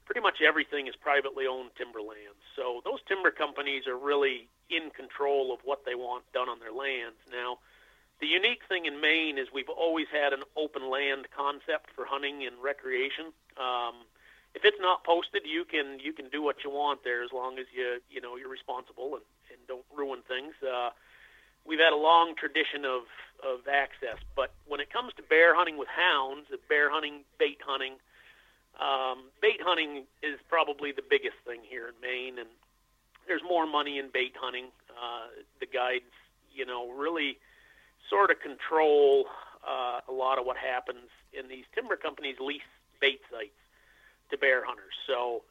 pretty much everything is privately owned timberlands. So those timber companies are really in control of what they want done on their lands. Now, the unique thing in Maine is we've always had an open land concept for hunting and recreation. Um, if it's not posted, you can you can do what you want there as long as you you know you're responsible and, and don't ruin things. Uh, we've had a long tradition of of access, but when it comes to bear hunting with hounds, bear hunting, bait hunting, um, bait hunting is probably the biggest thing here in Maine, and there's more money in bait hunting. Uh, the guides, you know, really sort of control uh, a lot of what happens in these timber companies lease bait sites to bear hunters. So,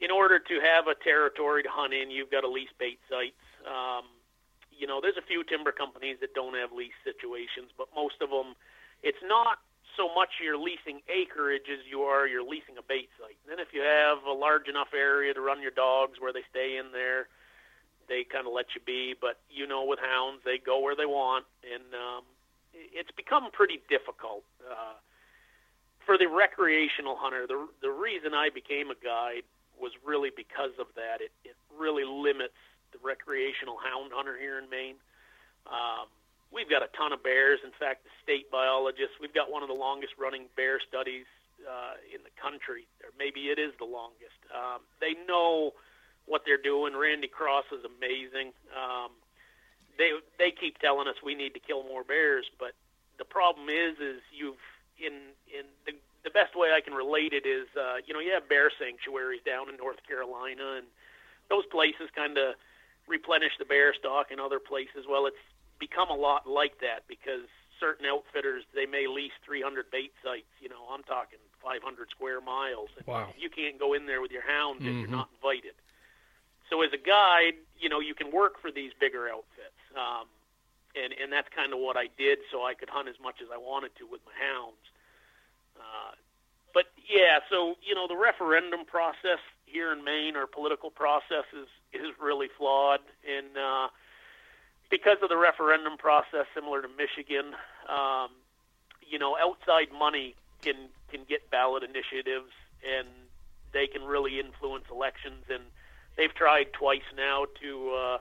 in order to have a territory to hunt in, you've got to lease bait sites. Um, you know, there's a few timber companies that don't have lease situations, but most of them, it's not so much you're leasing acreage as you are you're leasing a bait site. And then if you have a large enough area to run your dogs where they stay in there, they kind of let you be. But you know, with hounds, they go where they want, and um, it's become pretty difficult uh, for the recreational hunter. The the reason I became a guide was really because of that. It it really limits the recreational hound hunter here in Maine. Um, we've got a ton of bears. In fact, the state biologists, we've got one of the longest running bear studies uh, in the country, or maybe it is the longest. Um, they know what they're doing. Randy Cross is amazing. Um, they they keep telling us we need to kill more bears, but the problem is is you've in in the the best way I can relate it is uh, you know you have bear sanctuaries down in North Carolina and those places kind of replenish the bear stock in other places. Well, it's become a lot like that because certain outfitters they may lease 300 bait sites. You know, I'm talking 500 square miles. And wow. You can't go in there with your hounds mm-hmm. if you're not invited. So as a guide, you know, you can work for these bigger outfits. Um, and, and that's kind of what I did so I could hunt as much as I wanted to with my hounds. Uh, but yeah, so, you know, the referendum process here in Maine, our political process is, is really flawed. And, uh, because of the referendum process, similar to Michigan, um, you know, outside money can can get ballot initiatives and they can really influence elections. And they've tried twice now to uh,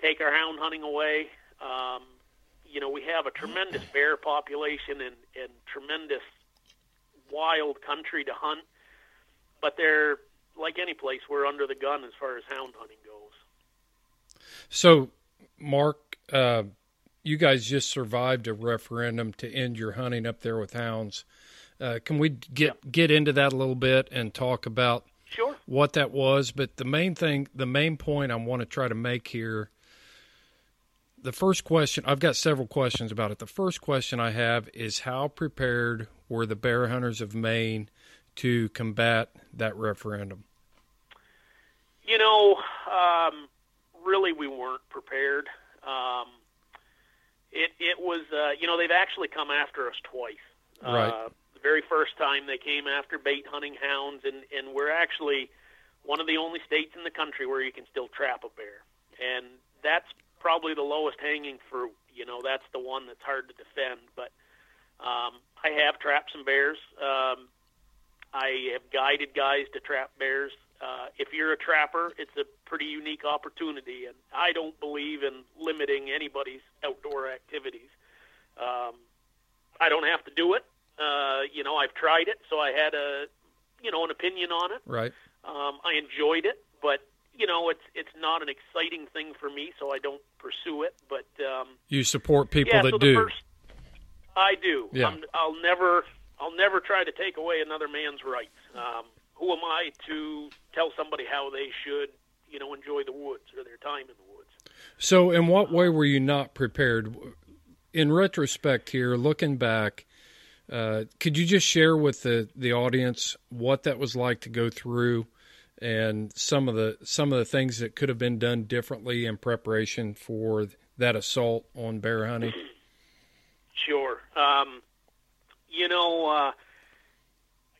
take our hound hunting away. Um, you know, we have a tremendous bear population and, and tremendous wild country to hunt, but they're like any place, we're under the gun as far as hound hunting goes. So, Mark, uh, you guys just survived a referendum to end your hunting up there with hounds. Uh, can we get yeah. get into that a little bit and talk about sure. what that was? But the main thing, the main point I want to try to make here. The first question, I've got several questions about it. The first question I have is how prepared were the bear hunters of Maine to combat that referendum? You know, um, really, we weren't prepared. Um, it it was, uh, you know, they've actually come after us twice. Right. Uh, very first time they came after bait hunting hounds, and and we're actually one of the only states in the country where you can still trap a bear, and that's probably the lowest hanging fruit. You know, that's the one that's hard to defend. But um, I have trapped some bears. Um, I have guided guys to trap bears. Uh, if you're a trapper, it's a pretty unique opportunity, and I don't believe in limiting anybody's outdoor activities. Um, I don't have to do it. Uh, you know, I've tried it, so I had a, you know, an opinion on it. Right. Um, I enjoyed it, but you know, it's it's not an exciting thing for me, so I don't pursue it. But um, you support people yeah, that so do. First, I do. Yeah. I'm, I'll never I'll never try to take away another man's rights. Um, who am I to tell somebody how they should, you know, enjoy the woods or their time in the woods? So, in what way were you not prepared? In retrospect, here, looking back, uh, could you just share with the, the audience what that was like to go through, and some of the some of the things that could have been done differently in preparation for that assault on bear hunting? Sure. Um, you know, uh,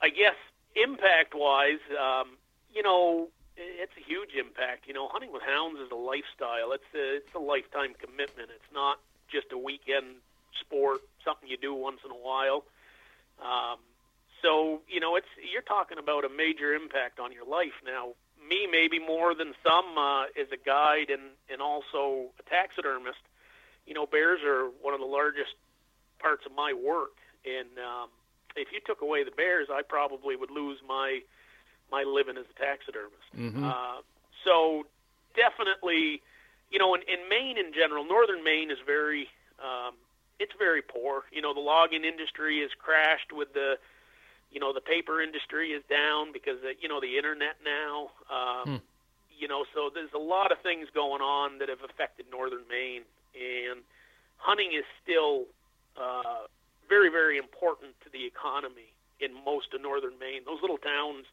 I guess impact wise, um, you know, it's a huge impact. You know, hunting with hounds is a lifestyle. It's a, it's a lifetime commitment. It's not just a weekend sport, something you do once in a while. Um, so you know, it's you're talking about a major impact on your life. Now, me maybe more than some uh, as a guide and and also a taxidermist. You know, bears are one of the largest parts of my work, and um, if you took away the bears, I probably would lose my my living as a taxidermist. Mm-hmm. Uh, so definitely, you know, in, in Maine in general, northern Maine is very um, it's very poor. You know, the logging industry has crashed with the, you know, the paper industry is down because of, you know the internet now. Um, Hmm. You know, so there's a lot of things going on that have affected northern Maine, and hunting is still uh, very, very important to the economy in most of northern Maine. Those little towns,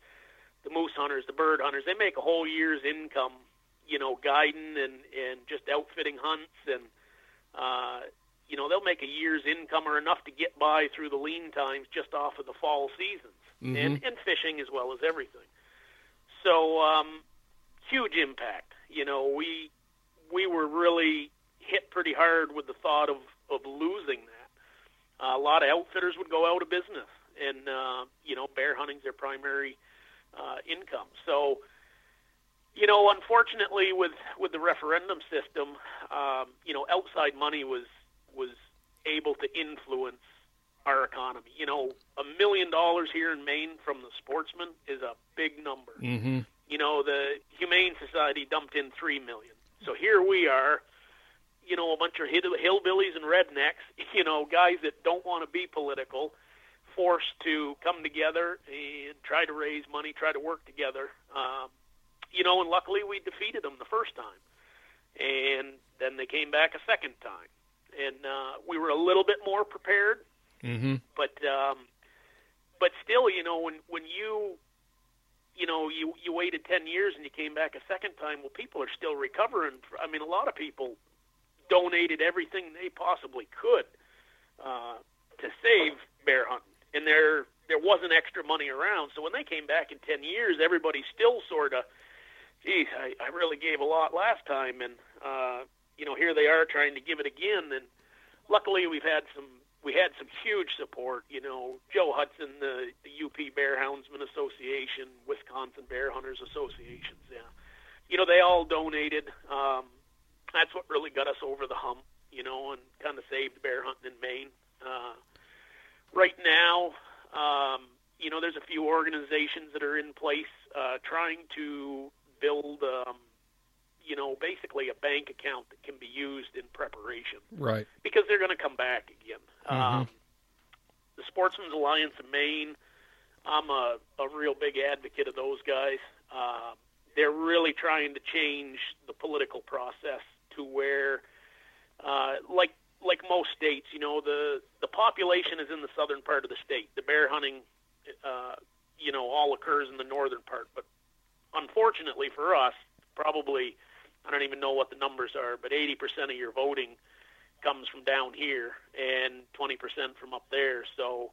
the moose hunters, the bird hunters, they make a whole year's income, you know, guiding and and just outfitting hunts and. Uh, you know they'll make a year's income or enough to get by through the lean times just off of the fall seasons Mhm. and and fishing as well as everything. So um, huge impact. You know we we were really hit pretty hard with the thought of of losing that. Uh, a lot of outfitters would go out of business, and uh, you know bear hunting's their primary uh, income. So you know, unfortunately, with with the referendum system, um, you know, outside money was was able to influence our economy. You know, a million dollars here in Maine from the sportsman is a big number. Mm-hmm. You know, the Humane Society dumped in three million. So here we are, you know, a bunch of hillbillies and rednecks, (laughs) you know, guys that don't want to be political, forced to come together and try to raise money, try to work together. Um, you know, and luckily we defeated them the first time, and then they came back a second time, and uh, we were a little bit more prepared Mm-hmm. but um, but still, you know, when when you you know, you you waited ten years and you came back a second time. Well, people are still recovering. I mean, a lot of people donated everything they possibly could uh, to save bear hunting, and there there wasn't extra money around. So when they came back in ten years, everybody still sort of, geez, I, I really gave a lot last time, and uh, you know, here they are trying to give it again. And luckily, we've had some we had some huge support. You know, Joe Hudson, the, the UP Bear Houndsmen Association, Wisconsin Bear Hunters Associations. Yeah, you know, they all donated. Um, that's what really got us over the hump. You know, and kind of saved bear hunting in Maine. Uh, right now, um, you know, there's a few organizations that are in place uh, trying to build. Um, you know, basically a bank account that can be used in preparation. Right. Because they're going to come back again. Mm-hmm. Um, the Sportsman's Alliance of Maine, I'm a, a real big advocate of those guys. Uh, they're really trying to change the political process to where, uh, like like most states, you know, the the population is in the southern part of the state. The bear hunting, uh, you know, all occurs in the northern part. But unfortunately for us, probably I don't even know what the numbers are, but 80% of your voting comes from down here and 20% from up there. So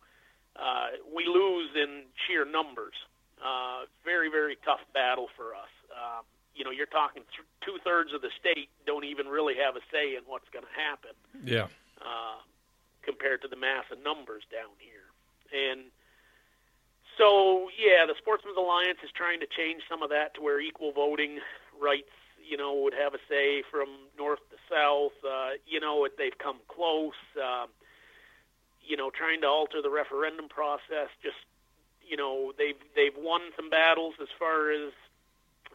uh, we lose in sheer numbers. Uh, very, very tough battle for us. Um, you know, you're talking th- two thirds of the state don't even really have a say in what's going to happen. Yeah. Uh, compared to the mass of numbers down here. And so, yeah, the Sportsman's Alliance is trying to change some of that to where equal voting rights you know, would have a say from north to south. Uh, you know, they've come close. Um, you know, trying to alter the referendum process. Just, you know, they've they've won some battles as far as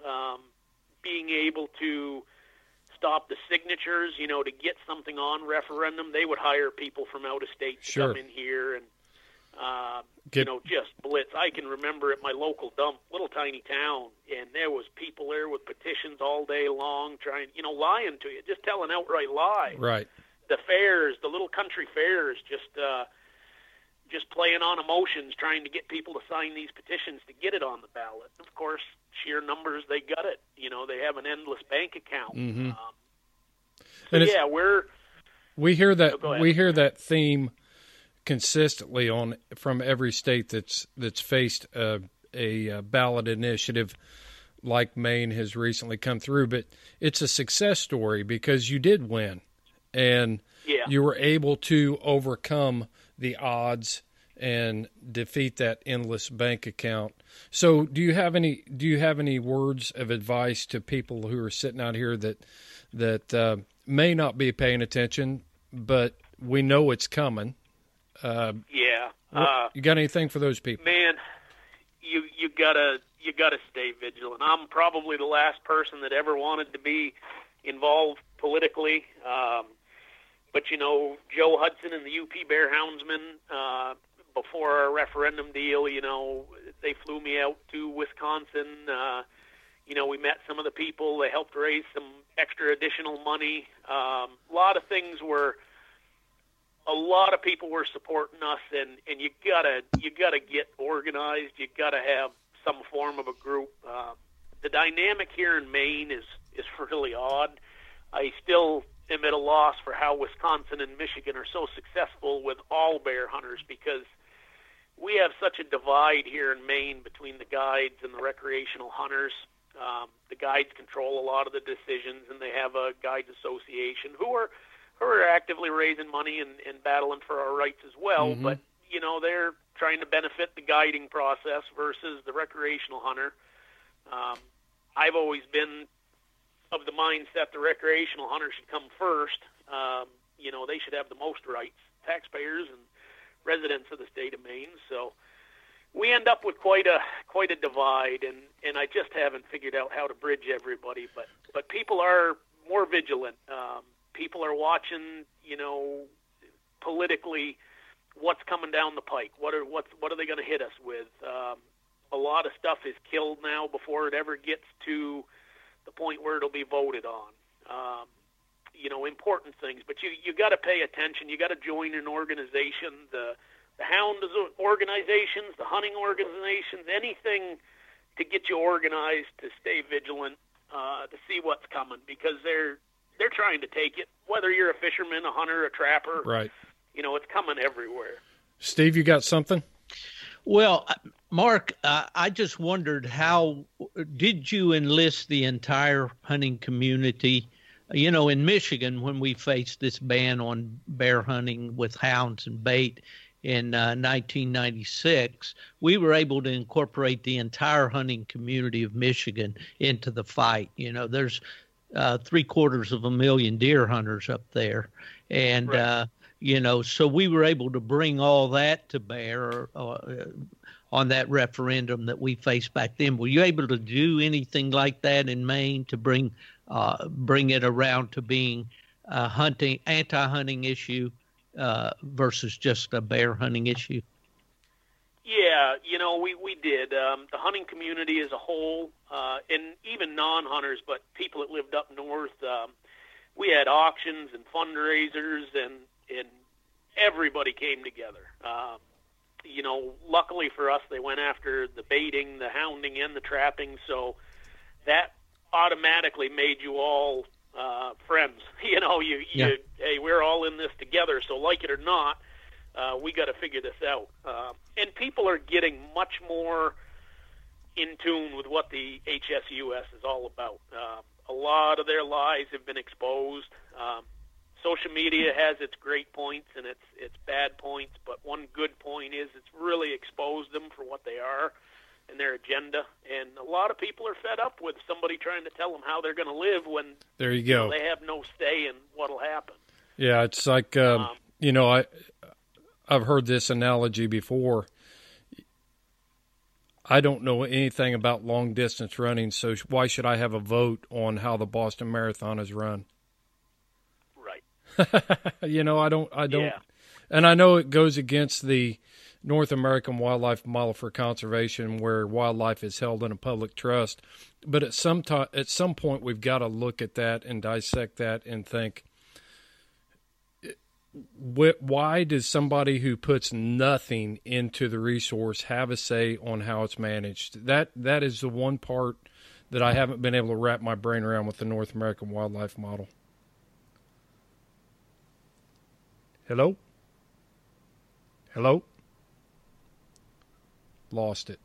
um, being able to stop the signatures. You know, to get something on referendum, they would hire people from out of state to Sure. come in here and uh, Get- you know, just blitz. I can remember at my local dump, little tiny town, and there was people there with petitions all day long, trying, you know, lying to you, just telling outright lie. Right. The fairs, the little country fairs, just uh, just playing on emotions, trying to get people to sign these petitions to get it on the ballot. Of course, sheer numbers, they got it. You know, they have an endless bank account. Mhm. Um, so And yeah, we're We hear that Oh, we hear that theme consistently on from every state that's that's faced a, a, ballot initiative like Maine has recently come through, but it's a success story because you did win, and yeah. you were able to overcome the odds and defeat that endless bank account. So, do you have any do you have any words of advice to people who are sitting out here that that uh, may not be paying attention, but we know it's coming? Uh, yeah. Uh, you got anything for those people? man, you you gotta you gotta stay vigilant. I'm probably the last person that ever wanted to be involved politically. Um, but you know, Joe Hudson and the UP Bear Houndsmen, uh, before our referendum deal, you know, they flew me out to Wisconsin. Uh, you know, we met some of the people. They helped raise some extra additional money. Um, a lot of things were a lot of people were supporting us and and you gotta you gotta get organized. You gotta have some form of a group. Uh, the dynamic here in Maine is is really odd. I still am at a loss for how Wisconsin and Michigan are so successful with all bear hunters because we have such a divide here in Maine between the guides and the recreational hunters. Um, the guides control a lot of the decisions and they have a guides association who are who are actively raising money and, and battling for our rights as well. Mhm. But you know, they're trying to benefit the guiding process versus the recreational hunter. Um, I've always been of the mindset the recreational hunter should come first. Um, you know, they should have the most rights, taxpayers and residents of the state of Maine. So we end up with quite a quite a divide, and and I just haven't figured out how to bridge everybody. But but people are more vigilant. Um, people are watching, you know, politically what's coming down the pike. What are what's what are they going to hit us with? Um, a lot of stuff is killed now before it ever gets to the point where it'll be voted on. Um, you know, important things, but you you got to pay attention. You got to join an organization. The the hound organizations, the hunting organizations, anything to get you organized, to stay vigilant, uh, to see what's coming because they're they're trying to take it. Whether you're a fisherman, a hunter, a trapper, right? You know, it's coming everywhere. Steve, you got something? Well, Mark, uh, I just wondered how did you enlist the entire hunting community? You know, in Michigan, when we faced this ban on bear hunting with hounds and bait in uh, 1996, we were able to incorporate the entire hunting community of Michigan into the fight. You know, there's uh, three quarters of a million deer hunters up there, and right. uh, you know, so we were able to bring all that to bear uh, on that referendum that we faced back then. Were you able to do anything like that in Maine to bring uh, bring it around to being a hunting anti-hunting issue uh, versus just a bear hunting issue? Yeah, you know, we we did. Um, the hunting community as a whole, uh, and even non-hunters, but people that lived up north. Um, we had auctions and fundraisers, and and everybody came together. Um, you know, luckily for us, they went after the baiting, the hounding, and the trapping. So that automatically made you all uh, friends. (laughs) You know, you, you yeah. hey, we're all in this together. So like it or not, uh, we got to figure this out. Uh, and people are getting much more in tune with what the HSUS is all about. Uh, a lot of their lies have been exposed. Um, social media has its great points and its its bad points, but one good point is it's really exposed them for what they are and their agenda. And a lot of people are fed up with somebody trying to tell them how they're going to live when there you go. You know, they have no say in what'll happen. Yeah, it's like um, um, you know I I've heard this analogy before. I don't know anything about long distance running, so why should I have a vote on how the Boston Marathon is run? Right. (laughs) you know, I don't, I don't, yeah. and I know it goes against the North American Wildlife Model for Conservation, where wildlife is held in a public trust. But at some time, at some point, we've got to look at that and dissect that and think, why does somebody who puts nothing into the resource have a say on how it's managed? That that is the one part that I haven't been able to wrap my brain around with the North American Wildlife Model. Hello? Hello? lost it.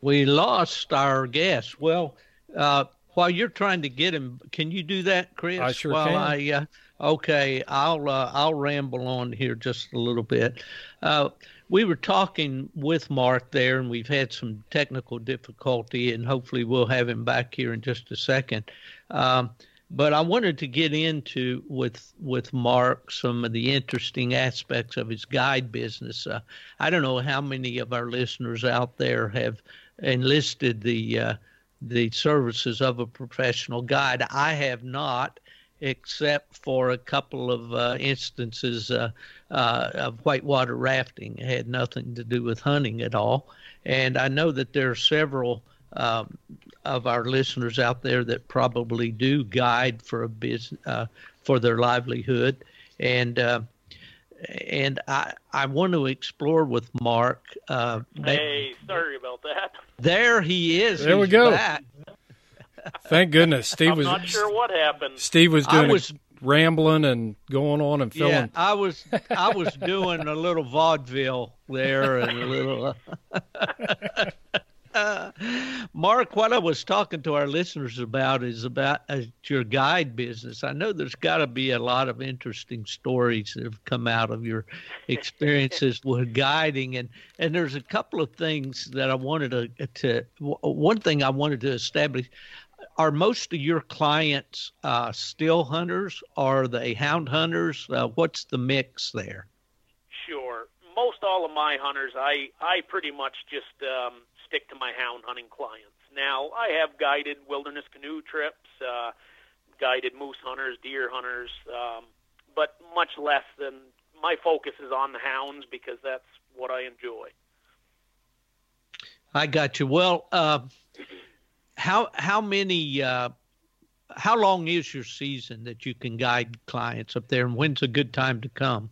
We lost our guest. Well, uh, while you're trying to get him, can you do that, Chris? I sure while can. I, uh, okay, I'll uh, I'll ramble on here just a little bit. Uh, we were talking with Mark there, and we've had some technical difficulty, and hopefully we'll have him back here in just a second. Um, but I wanted to get into with with Mark some of the interesting aspects of his guide business. Uh, I don't know how many of our listeners out there have enlisted the uh, the services of a professional guide. I have not, except for a couple of uh, instances uh, uh, of whitewater rafting. It had nothing to do with hunting at all, and I know that there are several um, of our listeners out there that probably do guide for a business uh, for their livelihood, and uh, and I I want to explore with Mark. Uh, hey, sorry about that. There he is. There He's we go. Back. Thank goodness, Steve I'm was not sure what happened. Steve was doing was, rambling and going on and filling. Yeah, I was I was doing a little vaudeville there and a little. (laughs) Mark, what I was talking to our listeners about is about uh, your guide business. I know there's got to be a lot of interesting stories that have come out of your experiences (laughs) with guiding, and and there's a couple of things that I wanted to to one thing I wanted to establish. Are most of your clients uh, still hunters? Are they hound hunters? Uh, what's the mix there? Sure. Most all of my hunters, I I pretty much just um, stick to my hound hunting clients. Now, I have guided wilderness canoe trips, uh, guided moose hunters, deer hunters, um, but much less than my focus is on the hounds because that's what I enjoy. I got you. Well, uh, how how many uh, how long is your season that you can guide clients up there, and when's a good time to come?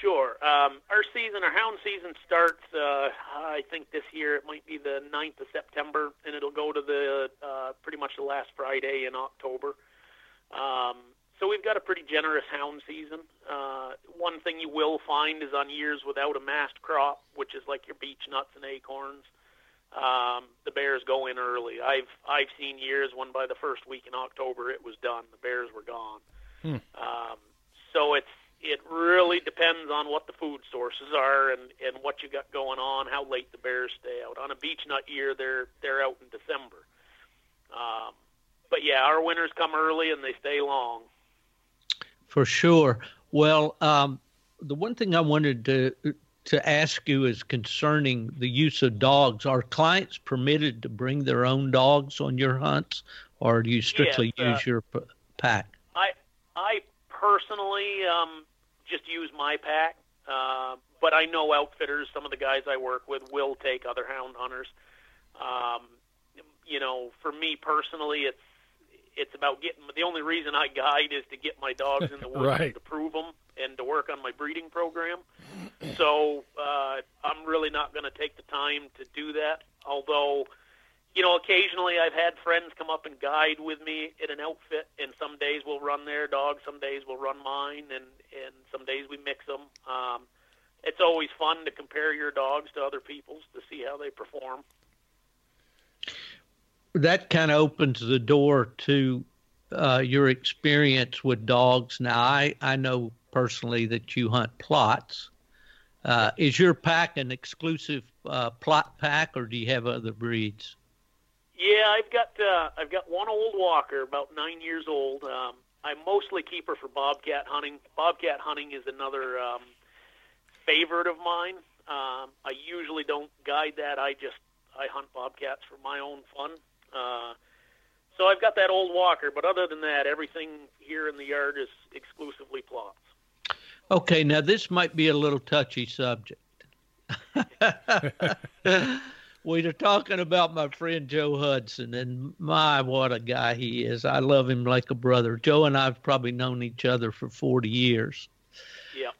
Sure. Um, our season, our hound season starts. Uh, I think this year it might be the 9th of September, and it'll go to the uh, pretty much the last Friday in October. Um, so we've got a pretty generous hound season. Uh, one thing you will find is on years without a mast crop, which is like your beech nuts and acorns, um, the bears go in early. I've I've seen years when by the first week in October it was done. The bears were gone. Hmm. Um, so it's it really depends on what the food sources are and and what you got going on, how late the bears stay out. On a beech nut year, they're they're out in December. Um, but yeah, our winters come early and they stay long. For sure. Well, um, the one thing I wanted to to ask you is concerning the use of dogs. Are clients permitted to bring their own dogs on your hunts, or do you strictly yes, uh, use your p- pack? I I personally um, just use my pack, uh, but I know outfitters. Some of the guys I work with will take other hound hunters. Um, you know, for me personally, it's it's about getting. The only reason I guide is to get my dogs in the (laughs) woods right. to prove them and to work on my breeding program. So uh, I'm really not going to take the time to do that. Although, you know, occasionally I've had friends come up and guide with me in an outfit, and some days we'll run their dogs, some days we'll run mine, and and some days we mix them. Um, it's always fun to compare your dogs to other people's to see how they perform that kind of opens the door to uh, your experience with dogs. Now, I, I know personally that you hunt Plotts. Uh, is your pack an exclusive uh, Plott pack, or do you have other breeds? Yeah, I've got uh, I've got one old Walker, about nine years old. Um, I mostly keep her for bobcat hunting. Bobcat hunting is another um, favorite of mine. Um, I usually don't guide that. I just I hunt bobcats for my own fun. Uh, so I've got that old walker, but other than that, everything here in the yard is exclusively Plotts. Okay, now this might be a little touchy subject. (laughs) we are talking about my friend Joe Hudson, and my, what a guy he is. I love him like a brother. Joe and I have probably known each other for 40 years. Yeah.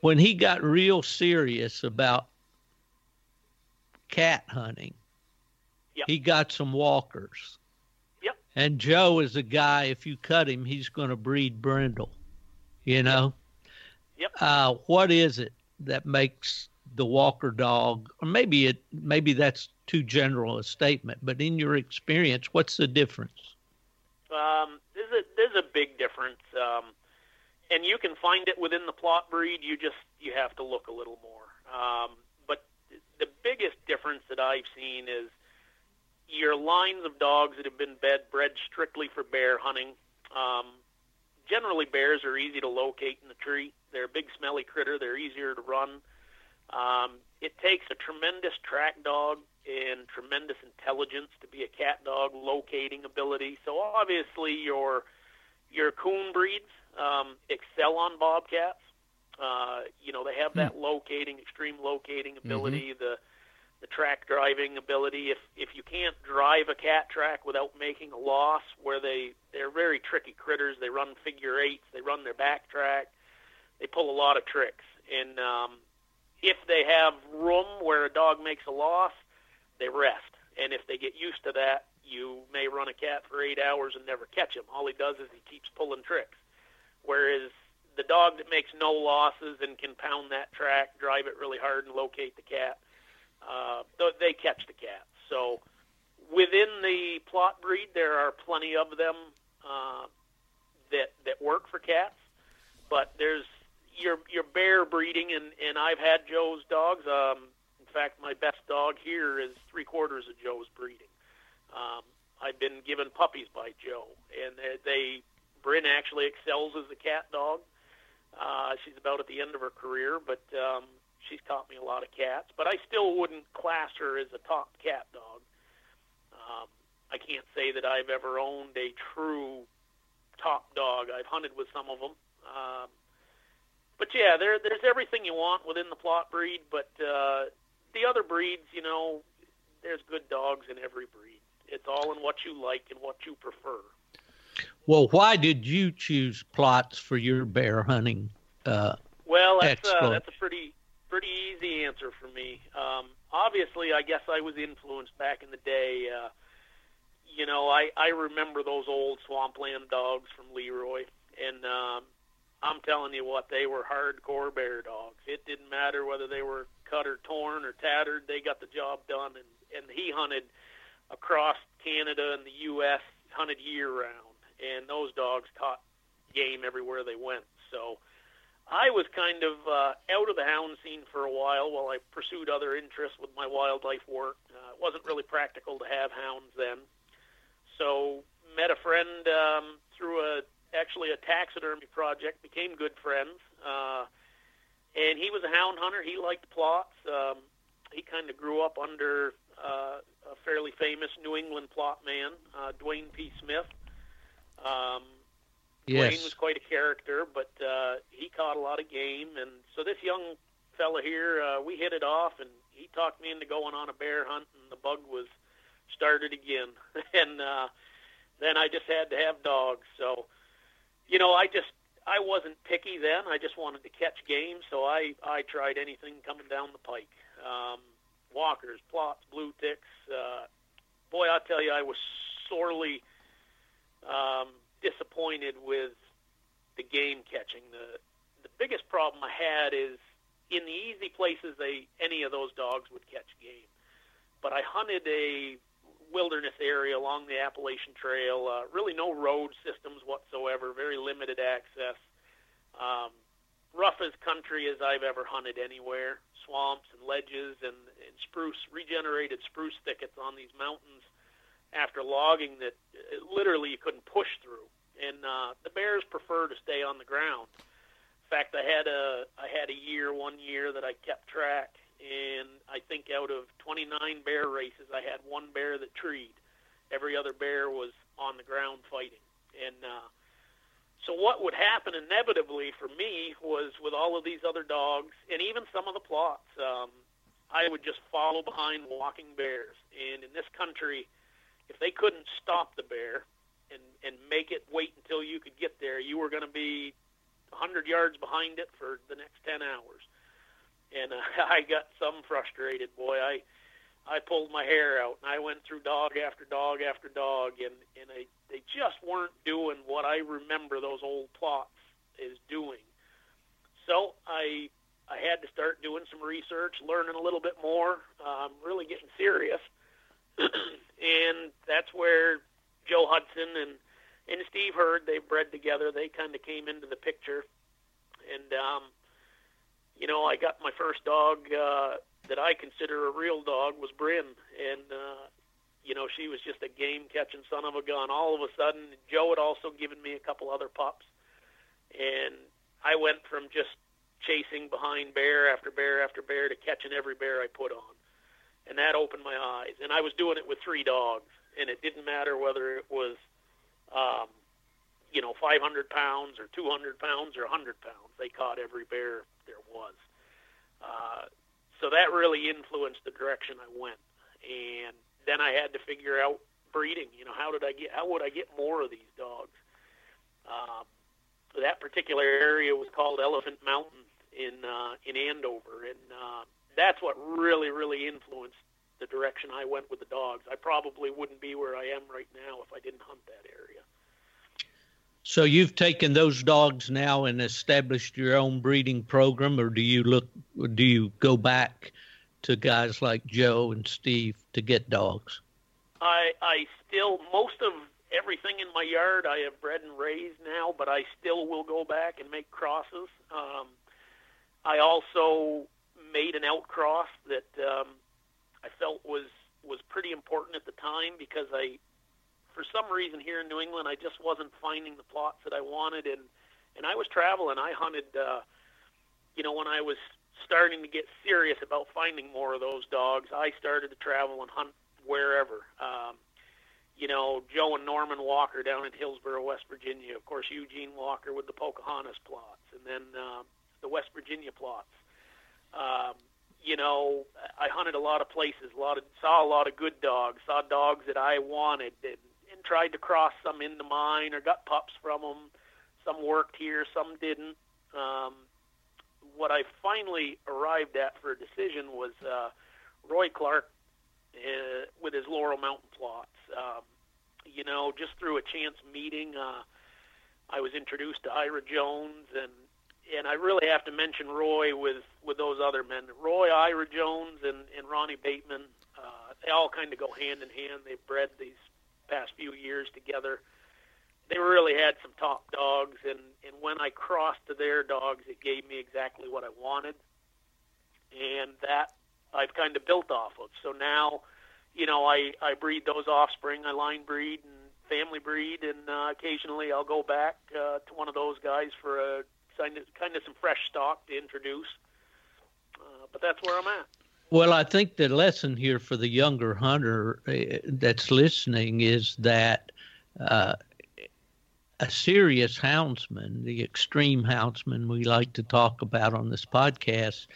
When he got real serious about cat hunting, Yep. He got some walkers. Yep. And Joe is a guy, if you cut him, he's going to breed brindle, you know? Yep. Uh, what is it that makes the walker dog, or maybe it, maybe that's too general a statement, but in your experience, what's the difference? Um, there's a, there's a big difference. Um, and you can find it within the Plott breed. You just, you have to look a little more. Um, but the biggest difference that I've seen is your lines of dogs that have been bred, bred strictly for bear hunting. Um, generally, bears are easy to locate in the tree. They're a big, smelly critter. They're easier to run. Um, it takes a tremendous track dog and tremendous intelligence to be a cat dog locating ability. So obviously, your your coon breeds um, excel on bobcats. Uh, you know, they have that hmm. locating, extreme locating ability. Mm-hmm. The the track driving ability. If if you can't drive a cat track without making a loss, where they they're very tricky critters. They run figure eights. They run their back track. They pull a lot of tricks. And um, if they have room where a dog makes a loss, they rest. And if they get used to that, you may run a cat for eight hours and never catch him. All he does is he keeps pulling tricks. Whereas the dog that makes no losses and can pound that track, drive it really hard, and locate the cat uh, they catch the cats. So within the Plott breed, there are plenty of them uh, that that work for cats, but there's your your bear breeding, and and I've had Joe's dogs. Um, in fact, my best dog here is three quarters of Joe's breeding. Um, I've been given puppies by Joe, and they, they Bryn actually excels as a cat dog. Uh, she's about at the end of her career, but um, she's taught me a lot of cats, but I still wouldn't class her as a top cat dog. Um, I can't say that I've ever owned a true top dog. I've hunted with some of them. Um, but yeah, there, there's everything you want within the Plott breed, but uh, the other breeds, you know, there's good dogs in every breed. It's all in what you like and what you prefer. Well, why did you choose Plotts for your bear hunting uh, Well, that's uh, that's a pretty pretty easy answer for me. Um, obviously, I guess I was influenced back in the day. Uh, you know, I I remember those old swampland dogs from Leroy, and um, I'm telling you what, they were hardcore bear dogs. It didn't matter whether they were cut or torn or tattered; they got the job done. And and he hunted across Canada and the U.S. hunted year round, and those dogs caught game everywhere they went. So I was kind of uh, out of the hound scene for a while while I pursued other interests with my wildlife work. Uh, it wasn't really practical to have hounds then. So met a friend um, through a actually a taxidermy project, became good friends. Uh, and he was a hound hunter. He liked Plotts. Um, he kind of grew up under uh, a fairly famous New England Plott man, uh, Dwayne P. Smith. Um, Yes. Dwayne was quite a character, but uh, he caught a lot of game, and so this young fella here, uh, we hit it off, and he talked me into going on a bear hunt, and the bug was started again, (laughs) and uh, then I just had to have dogs. So, you know, I just I wasn't picky then. I just wanted to catch game, so I I tried anything coming down the pike. Um, walkers, Plotts, blue ticks. Uh, boy, I tell you, I was sorely um, disappointed with the game catching. The the biggest problem I had is in the easy places they any of those dogs would catch game. But I hunted a wilderness area along the Appalachian Trail, uh, really no road systems whatsoever, very limited access. Um, rough as country as I've ever hunted anywhere, swamps and ledges and, and spruce, regenerated spruce thickets on these mountains after logging that uh, literally you couldn't push through. And uh, the bears prefer to stay on the ground. In fact, I had a I had a year one year that I kept track, and I think out of 29 bear races, I had one bear that treed. Every other bear was on the ground fighting. And uh, so what would happen inevitably for me was with all of these other dogs, and even some of the Plotts, um, I would just follow behind walking bears. And in this country, if they couldn't stop the bear and and make it wait until you could get there, you were going to be 100 yards behind it for the next 10 hours. And uh, (laughs) I got some frustrated, boy. I I pulled my hair out and I went through dog after dog after dog, and and I, they just weren't doing what I remember those old Plotts is doing. So I I had to start doing some research, learning a little bit more, um, really getting serious. (laughs) and that's where Joe Hudson and and Steve Hurd they bred together. They kind of came into the picture, and um, you know I got my first dog uh, that I consider a real dog was Bryn, and uh, you know she was just a game catching son of a gun. All of a sudden, Joe had also given me a couple other pups, and I went from just chasing behind bear after bear after bear to catching every bear I put on and that opened my eyes. And I was doing it with three dogs, and it didn't matter whether it was, um, you know, 500 pounds or 200 pounds or 100 pounds. They caught every bear there was. Uh, so that really influenced the direction I went. And then I had to figure out breeding. You know, how did I get? How would I get more of these dogs? Um, that particular area was called Elephant Mountain in uh, in Andover, and uh, that's what really, really influenced the direction I went with the dogs. I probably wouldn't be where I am right now if I didn't hunt that area. So you've taken those dogs now and established your own breeding program, or do you look? Do you go back to guys like Joe and Steve to get dogs? I I still most of everything in my yard I have bred and raised now, but I still will go back and make crosses. Um, I also made an outcross that um, I felt was was pretty important at the time because I, for some reason here in New England, I just wasn't finding the Plotts that I wanted, and and I was traveling. I hunted, uh, you know, when I was starting to get serious about finding more of those dogs, I started to travel and hunt wherever. Um, you know, Joe and Norman Walker down in Hillsboro, West Virginia. Of course, Eugene Walker with the Pocahontas Plotts, and then uh, the West Virginia Plotts. Um, you know, I hunted a lot of places, a lot of saw a lot of good dogs, saw dogs that I wanted, and, and tried to cross some into mine, or got pups from them. Some worked here, some didn't. Um, what I finally arrived at for a decision was uh, Roy Clark uh, with his Laurel Mountain Plotts. Um, you know, just through a chance meeting, uh, I was introduced to Ira Jones, and and I really have to mention Roy with with those other men. Roy, Ira Jones, and and Ronnie Bateman. Uh, they all kind of go hand in hand. They've bred these past few years together. They really had some top dogs, and and when I crossed to their dogs, it gave me exactly what I wanted, and that I've kind of built off of. So now, you know, I I breed those offspring. I line breed and family breed, and uh, occasionally I'll go back uh, to one of those guys for a kind of, kind of some fresh stock to introduce. Uh, but that's where I'm at. Well, I think the lesson here for the younger hunter uh, that's listening is that uh, a serious houndsman, the extreme houndsman we like to talk about on this podcast,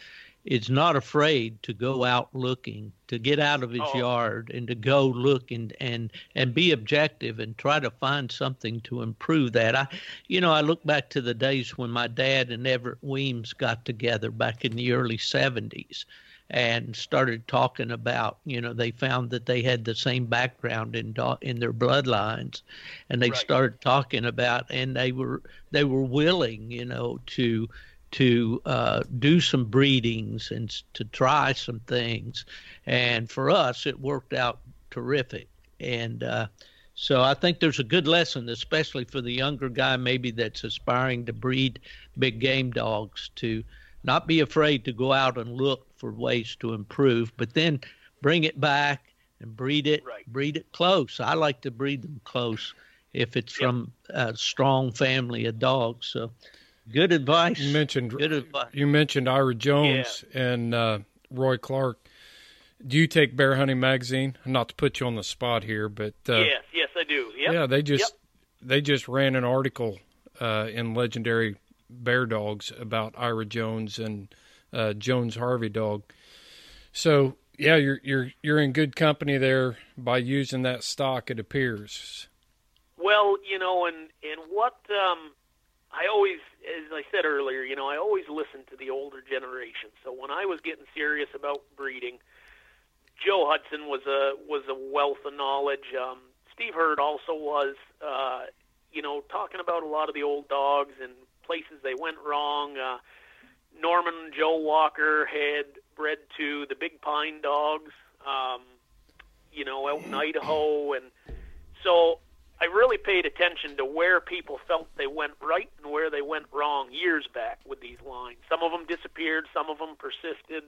is not afraid to go out looking, to get out of his oh. yard and to go look and, and and be objective and try to find something to improve that. I you know, I look back to the days when my dad and Everett Weems got together back in the early seventies and started talking about you know they found that they had the same background in in their bloodlines and they right. started talking about and they were they were willing you know to to uh, do some breedings and to try some things. And for us, it worked out terrific. And uh, so I think there's a good lesson, especially for the younger guy, maybe that's aspiring to breed big game dogs, to not be afraid to go out and look for ways to improve, but then bring it back and breed it, right. breed it close. I like to breed them close if it's yep. from a strong family of dogs. So Good advice. You mentioned good advice. You mentioned Ira Jones yeah. and uh, Roy Clark. Do you take Bear Hunting Magazine? Not to put you on the spot here, but uh, yes, yes, I do. Yep. Yeah, they just yep. they just ran an article uh, in Legendary Bear Dogs about Ira Jones and uh, Jones Harvey dog. So yeah, you're you're you're in good company there by using that stock. It appears. Well, you know, and and what um, I always as I said earlier, you know, I always listen to the older generation. So when I was getting serious about breeding, Joe Hudson was a was a wealth of knowledge. Um, Steve Hurd also was, uh, you know, talking about a lot of the old dogs and places they went wrong. Uh, Norman Joe Walker had bred to the Big Pine dogs, um, you know, out in Idaho, and so I really paid attention to where people felt they went right and where they went wrong years back with these lines. Some of them disappeared, some of them persisted.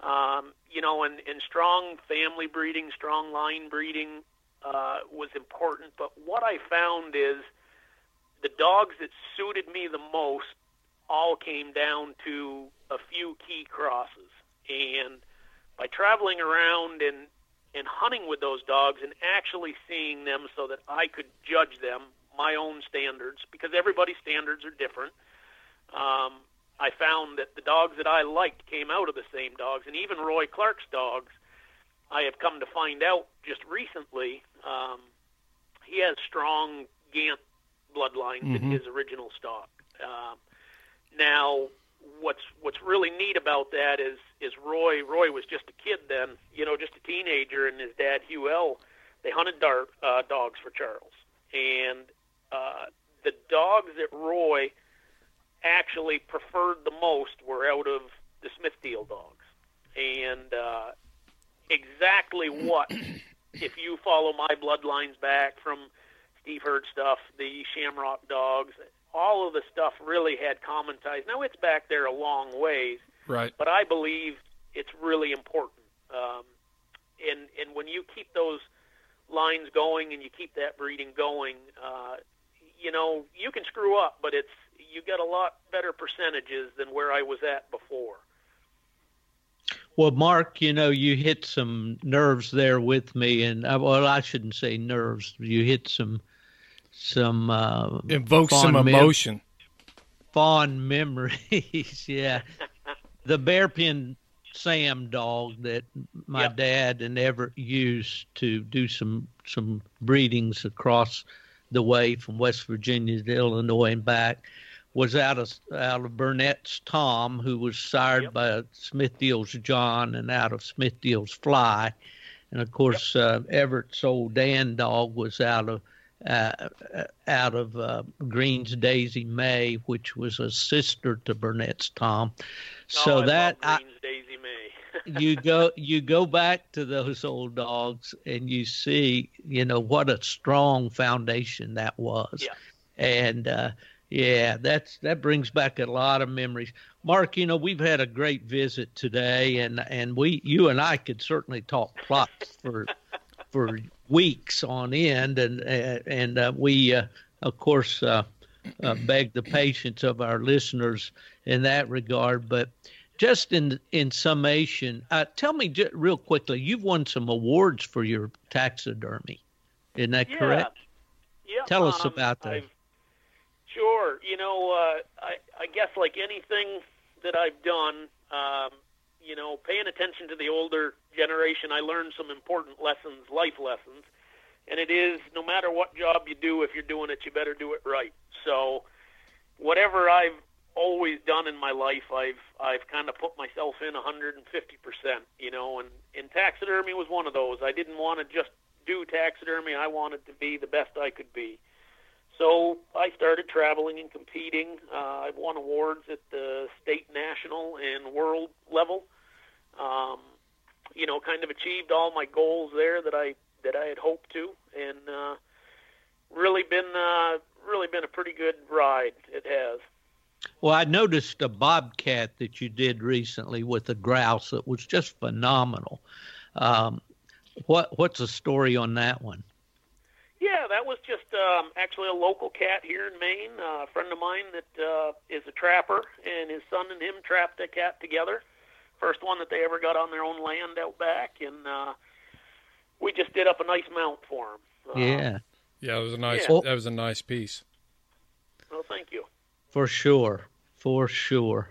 Um, you know, and, and strong family breeding, strong line breeding uh, was important. But what I found is the dogs that suited me the most all came down to a few key crosses. And by traveling around and and hunting with those dogs and actually seeing them so that I could judge them my own standards because everybody's standards are different. Um, I found that the dogs that I liked came out of the same dogs, and even Roy Clark's dogs. I have come to find out just recently um, he has strong Gant bloodlines mm-hmm. in his original stock. Um, now, what's what's really neat about that is is Roy. Roy was just a kid then, you know, just a teenager, and his dad Hugh L. They hunted dart, uh, dogs for Charles, and uh, the dogs that Roy actually preferred the most were out of the Smithfield dogs, and uh, exactly what if you follow my bloodlines back from Steve Hurd stuff, the Shamrock dogs, all of the stuff really had common ties. Now it's back there a long ways, right? But I believe it's really important. Um, and and when you keep those lines going and you keep that breeding going, uh, you know you can screw up, but it's you get a lot better percentages than where I was at before. Well, Mark, you know, you hit some nerves there with me, and uh, well, I shouldn't say nerves. You hit some some uh, evoke some emotion, mem- fond memories. (laughs) yeah, the bearpin Sam dog that my yep. dad and Everett used to do some some breedings across the way from West Virginia to Illinois and back was out of out of Burnett's Tom, who was sired Yep. by Smithfield's John, and out of Smithfield's Fly, and of course uh, Everett's old Dan dog was out of uh, out of uh, Green's Daisy May, which was a sister to Burnett's Tom. So oh, that I, Daisy May. (laughs) you go you go back to those old dogs and you see you know what a strong foundation that was Yeah. and uh yeah that's that brings back a lot of memories mark you know we've had a great visit today and and we you and i could certainly talk Plotts for (laughs) for weeks on end and uh, and uh, we uh, of course uh, uh, beg the patience of our listeners in that regard but just in in summation, uh, tell me j- real quickly. You've won some awards for your taxidermy, isn't that yeah. correct? Yeah. Tell us um, about that. I've- Sure. You know, uh, I, I guess like anything that I've done, um, you know, paying attention to the older generation, I learned some important lessons, life lessons. And it is no matter what job you do, if you're doing it, you better do it right. So, whatever I've always done in my life, I've I've kind of put myself in 150 percent. You know, and and taxidermy was one of those. I didn't want to just do taxidermy. I wanted to be the best I could be. So I started traveling and competing. Uh, I've won awards at the state, national, and world level. Um, you know, kind of achieved all my goals there that I that I had hoped to, and uh, really been uh, really been a pretty good ride. It has. Well, I noticed a bobcat that you did recently with a grouse that was just phenomenal. Um, what what's the story on that one? Yeah, that was just um, actually a local cat here in Maine. Uh, a friend of mine that uh, is a trapper, and his son and him trapped a cat together. First one that they ever got on their own land out back, and uh, we just did up a nice mount for him. Uh, Yeah, Yeah, it was a nice. Yeah. That was a nice piece. Well, thank you. for sure, for sure.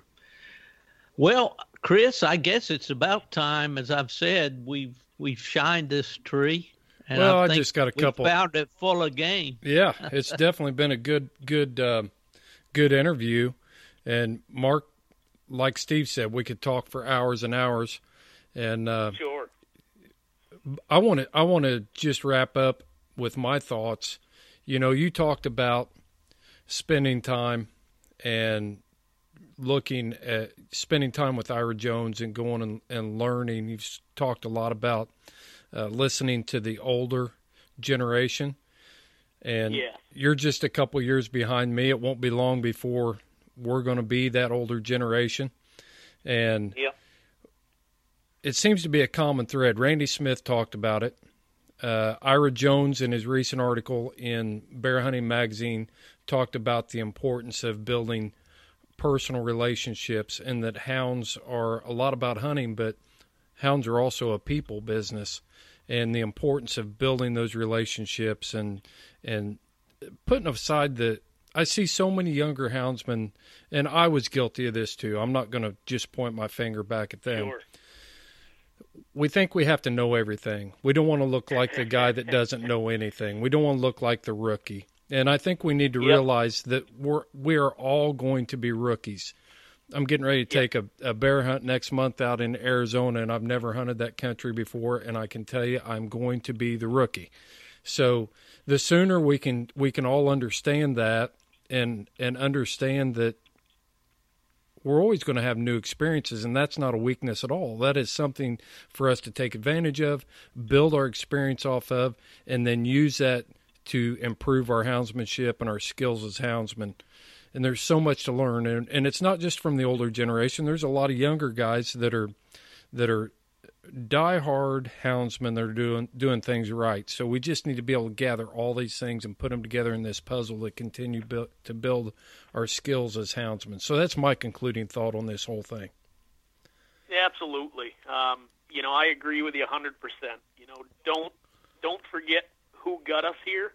Well, Chris, I guess it's about time. As I've said, we've we've shined this tree. And Well, I think just got a couple- found it full of game. Yeah, it's (laughs) definitely been a good, good, um, good interview. And Mark, like Steve said, we could talk for hours and hours. And uh, Sure. I want to, I want to just wrap up with my thoughts. You know, you talked about spending time and looking at spending time with Ira Jones and going and, and learning. You've talked a lot about uh, listening to the older generation, and Yeah. you're just a couple years behind me. It won't be long before we're going to be that older generation, and Yeah. it seems to be a common thread. Randy Smith talked about it. Uh, Ira Jones, in his recent article in Bear Hunting Magazine, talked about the importance of building personal relationships and that hounds are a lot about hunting, but hounds are also a people business and the importance of building those relationships and and putting aside the I see so many younger houndsmen and I was guilty of this too. I'm not going to just point my finger back at them Sure. we think we have to know everything. We don't want to look like the guy that doesn't know anything. We don't want to look like the rookie. And I think we need to Yep. realize that we're we are all going to be rookies. I'm getting ready to take a, a bear hunt next month out in Arizona, and I've never hunted that country before, and I can tell you I'm going to be the rookie. So the sooner we can we can all understand that and and understand that we're always going to have new experiences and that's not a weakness at all. That is something for us to take advantage of build our experience off of and then use that to improve our houndsmanship and our skills as houndsmen. And there's so much to learn and, and it's not just from the older generation. There's a lot of younger guys that are that are die-hard houndsmen that are doing doing things right. So we just need to be able to gather all these things and put them together in this puzzle that continue build, to build our skills as houndsmen. So that's my concluding thought on this whole thing. Absolutely. Um, you know, I agree with you 100%. You know, don't don't forget who got us here.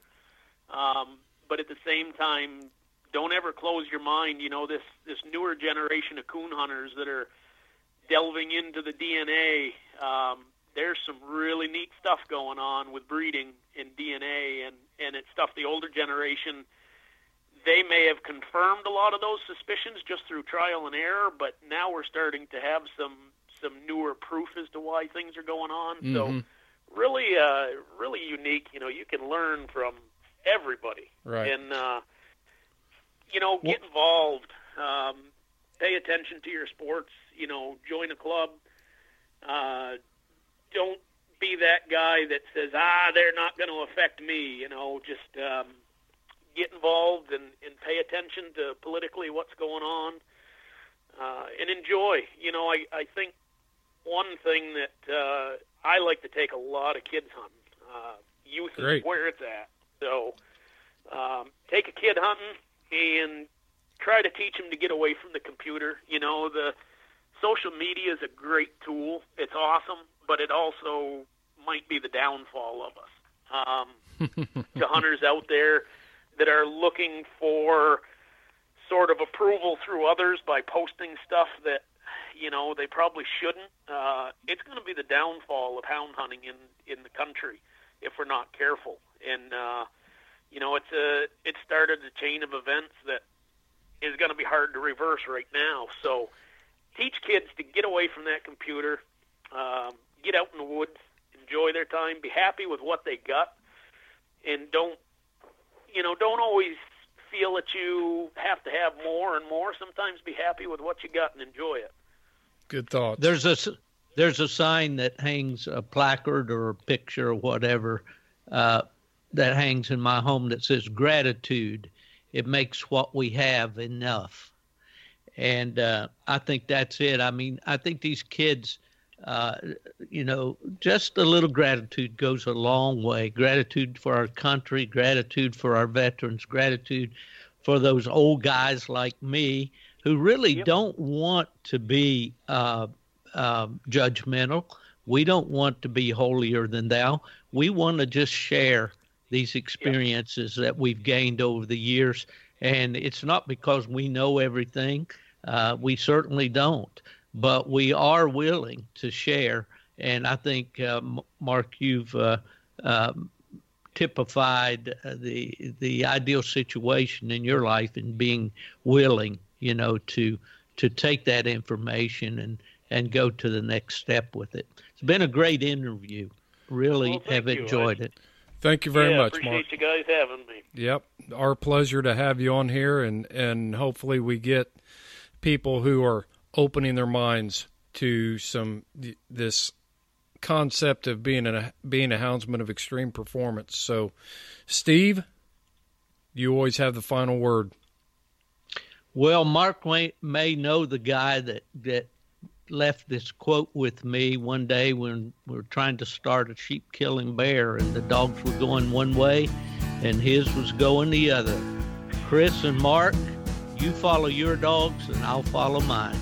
Um, but at the same time, don't ever close your mind. You know, this this newer generation of coon hunters that are delving into the DNA. Um, there's some really neat stuff going on with breeding in DNA, and and it's stuff the older generation they may have confirmed a lot of those suspicions just through trial and error, but now we're starting to have some some newer proof as to why things are going on. Mm-hmm. So really, uh, really unique. You know, you can learn from everybody, right? And uh, you know, get involved. Um, pay attention to your sports. You know, join a club. Uh, don't be that guy that says, "Ah, they're not going to affect me." You know, just um, get involved and, and pay attention to politically what's going on, uh, and enjoy. You know, I I think one thing that uh, I like to take a lot of kids hunting. Uh, youth Great. is where it's at. So um, take a kid hunting and try to teach them to get away from the computer. You know, the social media is a great tool. It's awesome, but it also might be the downfall of us. Um, (laughs) to hunters out there that are looking for sort of approval through others by posting stuff that you know they probably shouldn't. Uh, it's going to be the downfall of hound hunting in in the country if we're not careful. And uh, you know, it's a it started a chain of events that is going to be hard to reverse right now. So teach kids to get away from that computer, um, get out in the woods, enjoy their time, be happy with what they got, and don't you know don't always feel that you have to have more and more. Sometimes be happy with what you got and enjoy it. Good thoughts. There's a there's a sign that hangs a placard or a picture or whatever uh, that hangs in my home that says gratitude. It makes what we have enough, and uh, I think that's it. I mean, I think these kids. Uh, you know, just a little gratitude goes a long way. Gratitude for our country, gratitude for our veterans, gratitude for those old guys like me who really yep. don't want to be uh, uh, judgmental. We don't want to be holier than thou. We want to just share these experiences yep. that we've gained over the years. And it's not because we know everything. Uh, we certainly don't. But we are willing to share. And I think, uh, Mark, you've uh, um, typified uh, the the ideal situation in your life in being willing you know, to to take that information and and go to the next step with it. It's been a great interview. Really well, have enjoyed it. Thank you very yeah, much, appreciate Mark. you guys having me. Yep, our pleasure to have you on here, and and hopefully we get people who are opening their minds to some this concept of being a being a houndsman of extreme performance. So, Steve, you always have the final word. Well, Mark may, may know the guy that that left this quote with me one day when we were trying to start a sheep killing bear, and the dogs were going one way, and his was going the other. Chris and Mark, you follow your dogs, and I'll follow mine.